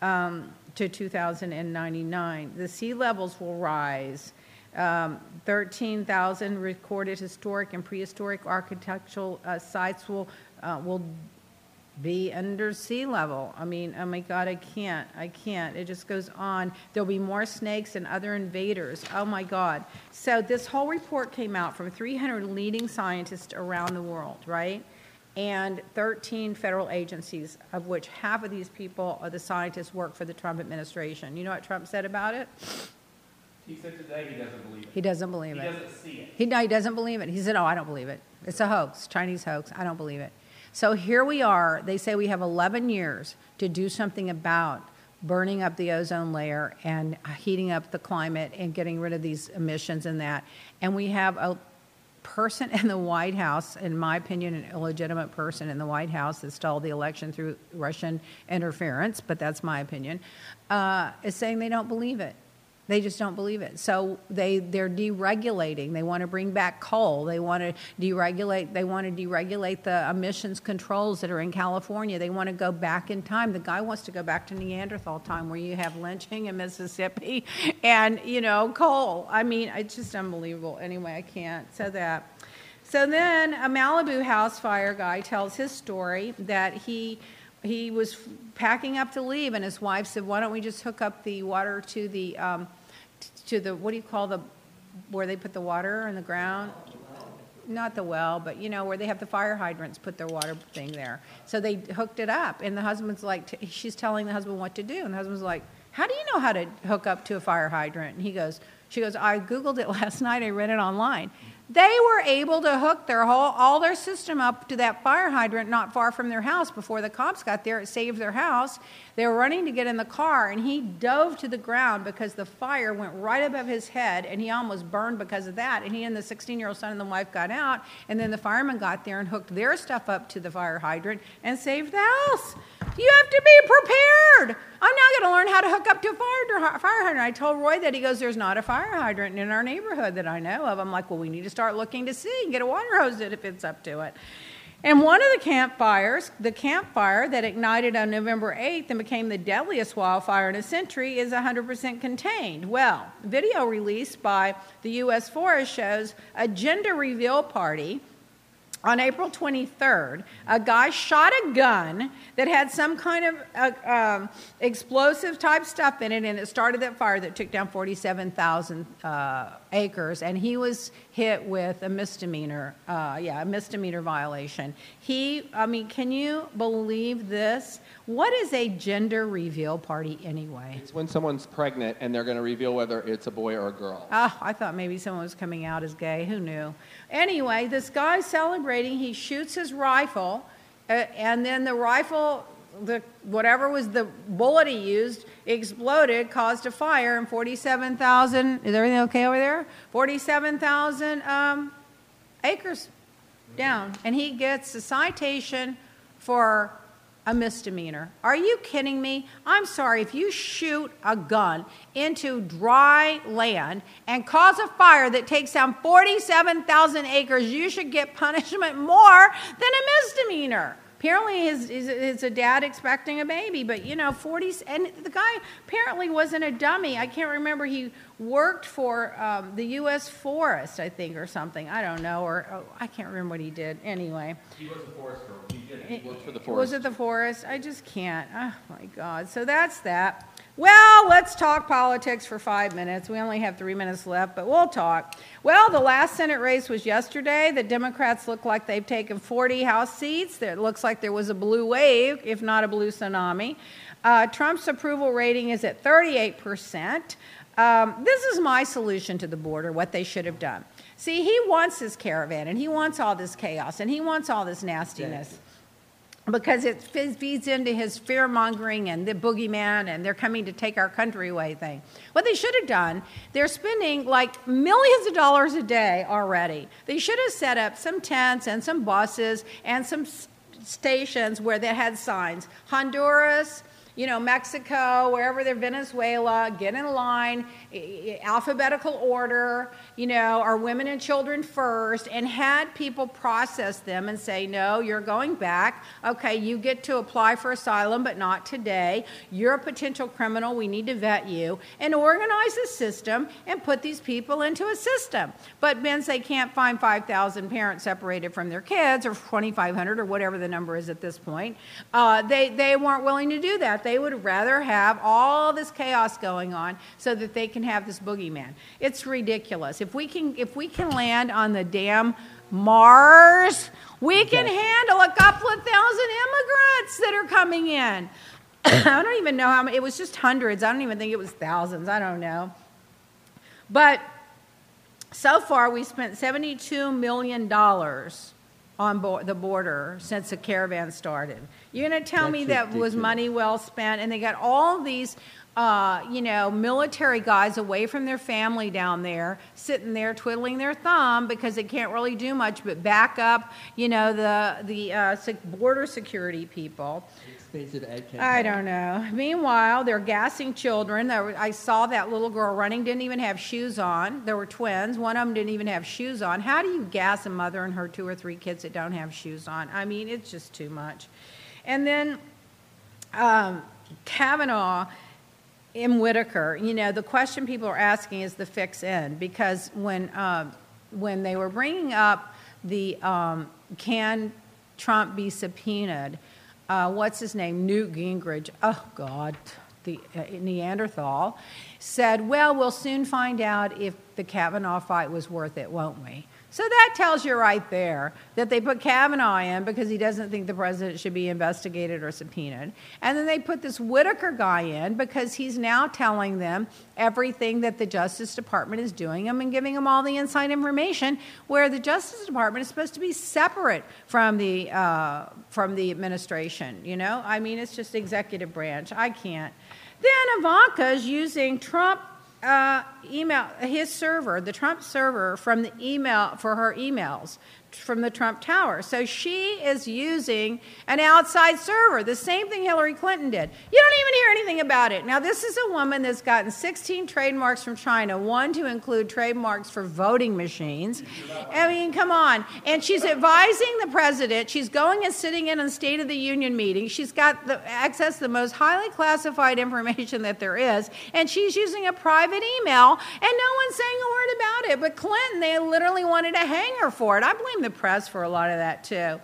um, to 2099. The sea levels will rise. Um, 13,000 recorded historic and prehistoric architectural uh, sites will uh, will be under sea level. I mean, oh my God, I can't. I can't. It just goes on. There'll be more snakes and other invaders. Oh my God. So, this whole report came out from 300 leading scientists around the world, right? And 13 federal agencies, of which half of these people are the scientists work for the Trump administration. You know what Trump said about it? He said today he doesn't believe it. He doesn't believe He it. He doesn't see it. He, no, he doesn't believe it. He said, Oh, I don't believe it. It's a hoax, Chinese hoax. I don't believe it. So here we are. They say we have 11 years to do something about burning up the ozone layer and heating up the climate and getting rid of these emissions and that. And we have a person in the White House, in my opinion, an illegitimate person in the White House that stole the election through Russian interference, but that's my opinion, uh, is saying they don't believe it. They just don't believe it. So they they're deregulating. They want to bring back coal. They want to deregulate. They want to deregulate the emissions controls that are in California. They want to go back in time. The guy wants to go back to Neanderthal time, where you have lynching in Mississippi, and you know coal. I mean, it's just unbelievable. Anyway, I can't. So that. So then a Malibu house fire guy tells his story that he he was packing up to leave, and his wife said, "Why don't we just hook up the water to the um, to the what do you call the where they put the water in the ground?" Not the well, but you know where they have the fire hydrants put their water thing there. So they hooked it up, and the husband's like, she's telling the husband what to do, and the husband's like, "How do you know how to hook up to a fire hydrant?" And he goes, "She goes, I googled it last night. I read it online." They were able to hook their whole all their system up to that fire hydrant not far from their house before the cops got there. It saved their house. They were running to get in the car, and he dove to the ground because the fire went right above his head, and he almost burned because of that. And he and the 16-year-old son and the wife got out, and then the firemen got there and hooked their stuff up to the fire hydrant and saved the house. You have to be prepared. I'm now going to learn how to hook up to a fire, fire hydrant. I told Roy that he goes, There's not a fire hydrant in our neighborhood that I know of. I'm like, Well, we need to start looking to see and get a water hose if it's up to it. And one of the campfires, the campfire that ignited on November 8th and became the deadliest wildfire in a century, is 100% contained. Well, video released by the U.S. Forest shows a gender reveal party on April 23rd, a guy shot a gun that had some kind of uh, um, explosive type stuff in it, and it started that fire that took down 47,000 uh, acres. And he was hit with a misdemeanor, uh, yeah, a misdemeanor violation. He, I mean, can you believe this? What is a gender reveal party anyway? It's when someone's pregnant and they're going to reveal whether it's a boy or a girl. Oh, I thought maybe someone was coming out as gay. Who knew? Anyway, this guy's celebrating. He shoots his rifle, uh, and then the rifle, the whatever was the bullet he used, exploded, caused a fire, and 47,000. Is everything okay over there? 47,000 um, acres down, and he gets a citation for a misdemeanor. Are you kidding me? I'm sorry, if you shoot a gun into dry land and cause a fire that takes down 47,000 acres, you should get punishment more than a misdemeanor. Apparently, his, his, his a dad expecting a baby, but you know, 40, and the guy apparently wasn't a dummy. I can't remember. He worked for um, the U.S. Forest, I think, or something. I don't know, or oh, I can't remember what he did. Anyway. He was a forester. He did it. He for the Was it the forest? I just can't. Oh my God. So that's that. Well, let's talk politics for five minutes. We only have three minutes left, but we'll talk. Well, the last Senate race was yesterday. The Democrats look like they've taken 40 House seats. It looks like there was a blue wave, if not a blue tsunami. Uh, Trump's approval rating is at 38%. Um, this is my solution to the border, what they should have done. See, he wants this caravan, and he wants all this chaos, and he wants all this nastiness because it feeds into his fear mongering and the boogeyman and they're coming to take our country away thing. What they should have done, they're spending like millions of dollars a day already. They should have set up some tents and some buses and some stations where they had signs Honduras, you know, Mexico, wherever they're Venezuela, get in line, alphabetical order, you know, are women and children first, and had people process them and say, no, you're going back. Okay, you get to apply for asylum, but not today. You're a potential criminal. We need to vet you. And organize a system and put these people into a system. But means they can't find 5,000 parents separated from their kids, or 2,500, or whatever the number is at this point. Uh, they, they weren't willing to do that. They would rather have all this chaos going on so that they can have this boogeyman. It's ridiculous. If we can, if we can land on the damn Mars, we can handle a couple of thousand immigrants that are coming in. I don't even know how many, it was just hundreds. I don't even think it was thousands. I don't know. But so far, we spent $72 million on bo- the border since the caravan started. You're going to tell me That's that was money well spent, and they got all these, uh, you know, military guys away from their family down there, sitting there twiddling their thumb because they can't really do much but back up, you know, the the uh, border security people. Expensive ad campaign. I don't know. Meanwhile, they're gassing children. I saw that little girl running, didn't even have shoes on. There were twins. One of them didn't even have shoes on. How do you gas a mother and her two or three kids that don't have shoes on? I mean, it's just too much. And then um, Kavanaugh in Whitaker, you know, the question people are asking is the fix in because when um, when they were bringing up the um, can Trump be subpoenaed, uh, what's his name, Newt Gingrich? Oh God, the uh, Neanderthal said, "Well, we'll soon find out if the Kavanaugh fight was worth it, won't we?" So that tells you right there that they put Kavanaugh in because he doesn't think the president should be investigated or subpoenaed. And then they put this Whitaker guy in because he's now telling them everything that the Justice Department is doing them and giving them all the inside information, where the Justice Department is supposed to be separate from the, uh, from the administration. You know, I mean, it's just executive branch. I can't. Then Ivanka's using Trump uh, email his server, the Trump server from the email for her emails from the Trump Tower. So she is using an outside server, the same thing Hillary Clinton did. You don't even hear anything about it. Now, this is a woman that's gotten 16 trademarks from China, one to include trademarks for voting machines. I mean, come on. And she's advising the president. She's going and sitting in on State of the Union meeting. She's got the access to the most highly classified information that there is, and she's using a private email, and no one's saying a word about it. But Clinton, they literally wanted to hang her for it. I blame the press for a lot of that too.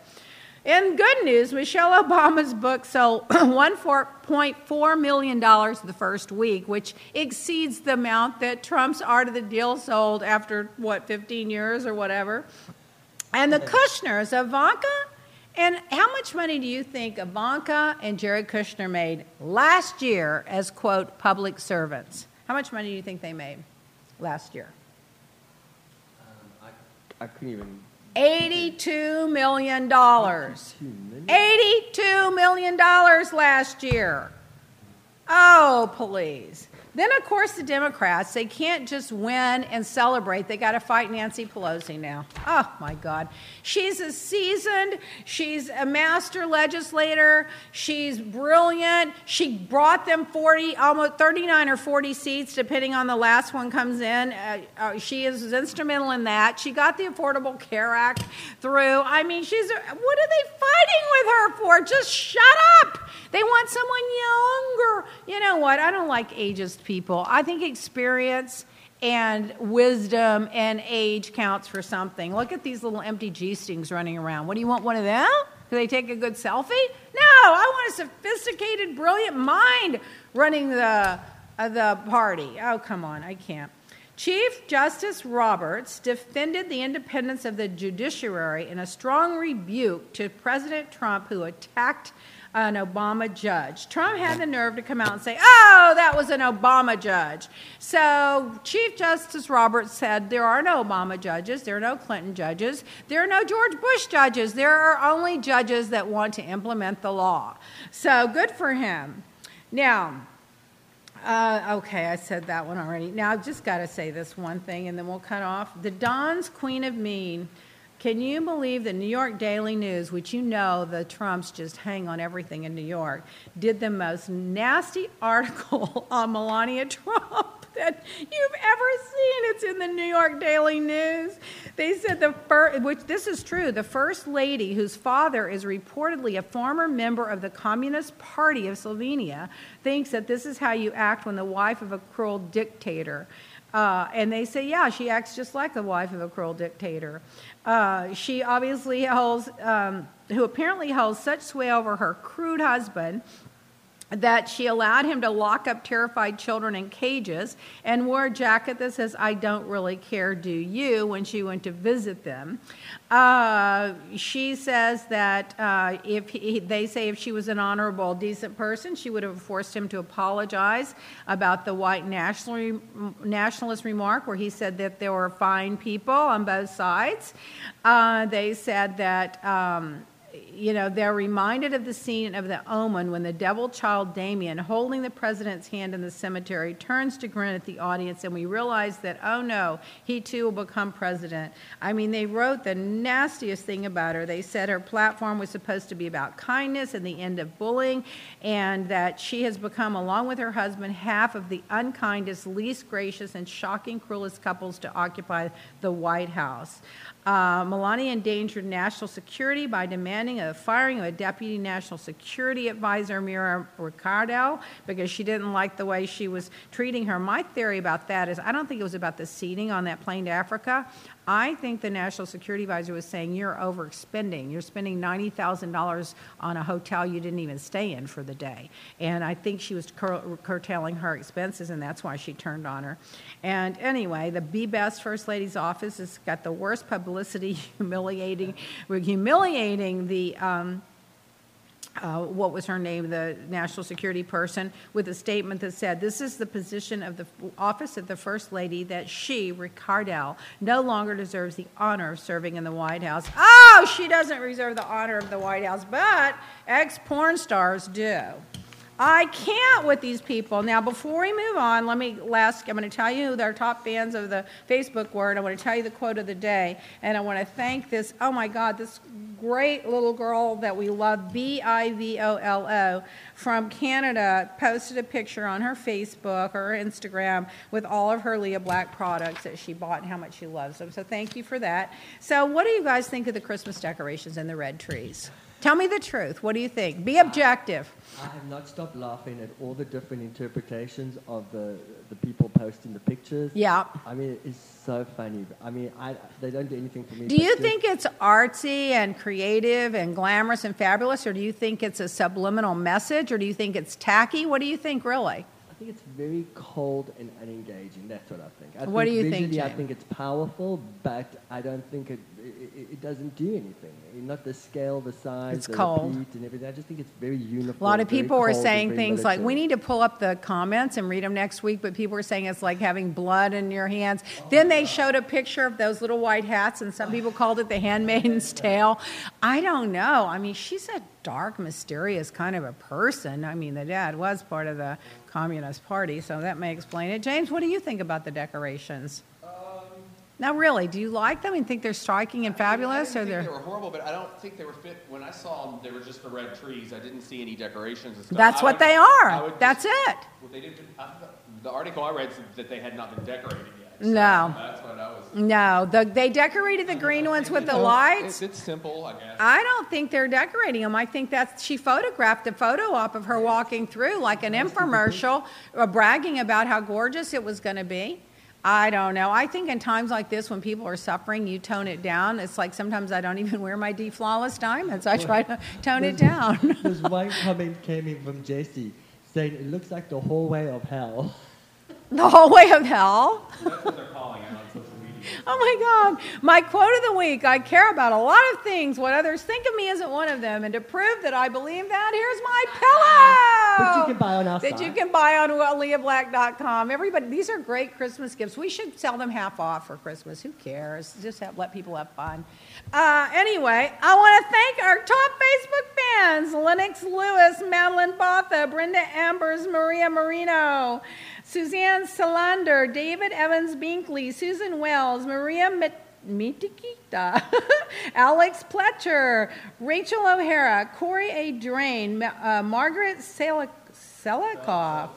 In good news, Michelle Obama's book sold $1.4 million the first week, which exceeds the amount that Trump's Art of the Deal sold after, what, 15 years or whatever. And the Kushners, Ivanka, and how much money do you think Ivanka and Jared Kushner made last year as, quote, public servants? How much money do you think they made last year? Um, I couldn't even. $82 million. Two million? $82 million last year. Oh, please. Then, of course, the Democrats, they can't just win and celebrate. They got to fight Nancy Pelosi now. Oh, my God. She's a seasoned, she's a master legislator, she's brilliant. She brought them 40, almost 39 or 40 seats, depending on the last one comes in. Uh, uh, she is instrumental in that. She got the Affordable Care Act through. I mean, she's, a, what are they fighting with her for? Just shut up. They want someone younger. You know what? I don't like ageist people. I think experience and wisdom and age counts for something. Look at these little empty G stings running around. What do you want one of them? Do they take a good selfie? No, I want a sophisticated, brilliant mind running the, uh, the party. Oh, come on, I can't. Chief Justice Roberts defended the independence of the judiciary in a strong rebuke to President Trump, who attacked an Obama judge. Trump had the nerve to come out and say, oh, that was an Obama judge. So Chief Justice Roberts said, there are no Obama judges, there are no Clinton judges, there are no George Bush judges, there are only judges that want to implement the law. So good for him. Now, uh, okay, I said that one already. Now I've just got to say this one thing and then we'll cut off. The Don's Queen of Mean. Can you believe the New York Daily News, which you know the Trumps just hang on everything in New York, did the most nasty article on Melania Trump that you've ever seen? It's in the New York Daily News. They said the first, which this is true, the first lady whose father is reportedly a former member of the Communist Party of Slovenia thinks that this is how you act when the wife of a cruel dictator. Uh, and they say, yeah, she acts just like the wife of a cruel dictator. Uh, she obviously holds, um, who apparently holds such sway over her crude husband that she allowed him to lock up terrified children in cages and wore a jacket that says, I don't really care, do you, when she went to visit them. Uh, she says that uh, if he, they say if she was an honorable, decent person, she would have forced him to apologize about the white national, nationalist remark where he said that there were fine people on both sides. Uh, they said that. Um, you know, they're reminded of the scene of the omen when the devil child Damien, holding the president's hand in the cemetery, turns to grin at the audience, and we realize that, oh no, he too will become president. I mean, they wrote the nastiest thing about her. They said her platform was supposed to be about kindness and the end of bullying, and that she has become, along with her husband, half of the unkindest, least gracious, and shocking, cruelest couples to occupy the White House. Uh, Melania endangered national security by demanding a firing of a deputy national security advisor, Mira Ricardel, because she didn't like the way she was treating her. My theory about that is I don't think it was about the seating on that plane to Africa. I think the national security advisor was saying you're overspending. You're spending $90,000 on a hotel you didn't even stay in for the day. And I think she was cur- curtailing her expenses, and that's why she turned on her. And anyway, the Be Best First Lady's office has got the worst publicity, humiliating, humiliating the. Um, uh, what was her name, the national security person, with a statement that said, This is the position of the office of the First Lady that she, Ricardel, no longer deserves the honor of serving in the White House. Oh, she doesn't reserve the honor of the White House, but ex porn stars do. I can't with these people. Now, before we move on, let me last, I'm going to tell you our top fans of the Facebook word. I want to tell you the quote of the day. And I want to thank this, oh my God, this great little girl that we love, B I V O L O, from Canada, posted a picture on her Facebook or Instagram with all of her Leah Black products that she bought and how much she loves them. So thank you for that. So, what do you guys think of the Christmas decorations and the red trees? Tell me the truth. What do you think? Be objective. I have not stopped laughing at all the different interpretations of the, the people posting the pictures. Yeah. I mean, it's so funny. I mean, I, they don't do anything for me. Do you think it's artsy and creative and glamorous and fabulous, or do you think it's a subliminal message, or do you think it's tacky? What do you think, really? I think it's very cold and unengaging. That's what I think. I What do think you think, visually, I think it's powerful, but I don't think it, it, it doesn't do anything. Not the scale, the size, It's the cold. and everything. I just think it's very uniform. A lot of people were saying things like, we need to pull up the comments and read them next week, but people were saying it's like having blood in your hands. Then they showed a picture of those little white hats, and some people called it the Handmaid's tale. I don't know. I mean, she's a dark, mysterious kind of a person. I mean, the dad was part of the Communist Party, so that may explain it. James, what do you think about the decorations? Now, really, do you like them and think they're striking and fabulous, I or they're? they were horrible, but I don't think they were fit. When I saw them, they were just the red trees. I didn't see any decorations and stuff. That's I what would- they are. That's just- it. Well, they didn't. I the article I read said that they had not been decorated yet. so No. That's what I was. No, the, they decorated the green ones with the lights. It's, it's simple, I guess. I don't think they're decorating them. I think that she photographed a photo op of her walking through like an infomercial, uh, bragging about how gorgeous it was going to be. I don't know. I think in times like this, when people are suffering, you tone it down. It's like sometimes I don't even wear my D flawless diamonds. I try to tone it down. There's one comment came in from Jesse saying it looks like the hallway of hell. the hallway of hell. That's what they're calling it on social media. Oh my God. My quote of the week I care about a lot of things. What others think of me isn't one of them. And to prove that I believe that, here's my pillow. But you can buy on our That site. you can buy on leahblack.com. Everybody, these are great Christmas gifts. We should sell them half off for Christmas. Who cares? Just have, let people have fun. Uh, anyway, I want to thank our top Facebook fans Lennox Lewis, Madeline Botha, Brenda Ambers, Maria Marino, Suzanne Salander, David Evans Binkley, Susan Wells, Maria Mit- Mitikita, Alex Pletcher, Rachel O'Hara, Corey A. Drain, uh, Margaret Selik- Selikoff,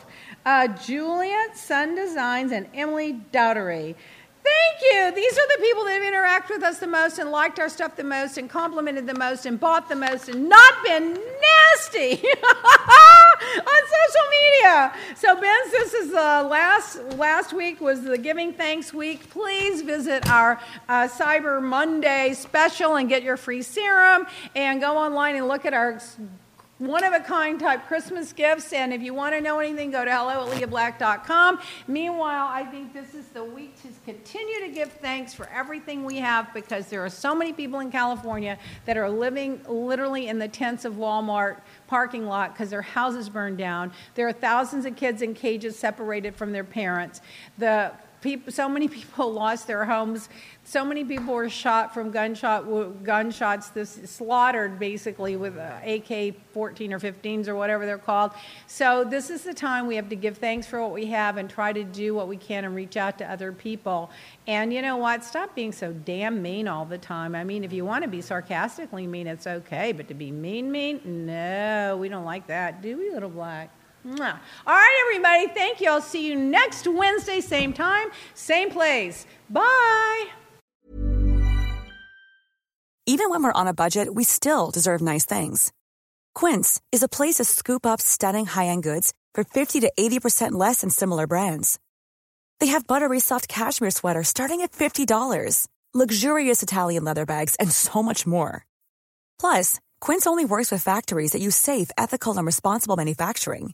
uh, Juliet Sun Designs, and Emily Dowdery. Thank you. These are the people that have interacted with us the most and liked our stuff the most and complimented the most and bought the most and not been nasty on social media. So, Ben, this is the last last week was the Giving Thanks week. Please visit our uh, Cyber Monday special and get your free serum and go online and look at our one of a kind type Christmas gifts. And if you want to know anything, go to hello. Meanwhile, I think this is the week to continue to give thanks for everything we have because there are so many people in California that are living literally in the tents of Walmart parking lot because their houses burned down. There are thousands of kids in cages separated from their parents. The people, so many people lost their homes. So many people were shot from gunshot gunshots. This slaughtered basically with uh, AK 14 or 15s or whatever they're called. So this is the time we have to give thanks for what we have and try to do what we can and reach out to other people. And you know what? Stop being so damn mean all the time. I mean, if you want to be sarcastically mean, it's okay, but to be mean, mean, no, we don't like that, do we, little black? All right, everybody. Thank you. I'll see you next Wednesday, same time, same place. Bye. Even when we're on a budget, we still deserve nice things. Quince is a place to scoop up stunning high end goods for 50 to 80% less than similar brands. They have buttery soft cashmere sweaters starting at $50, luxurious Italian leather bags, and so much more. Plus, Quince only works with factories that use safe, ethical, and responsible manufacturing.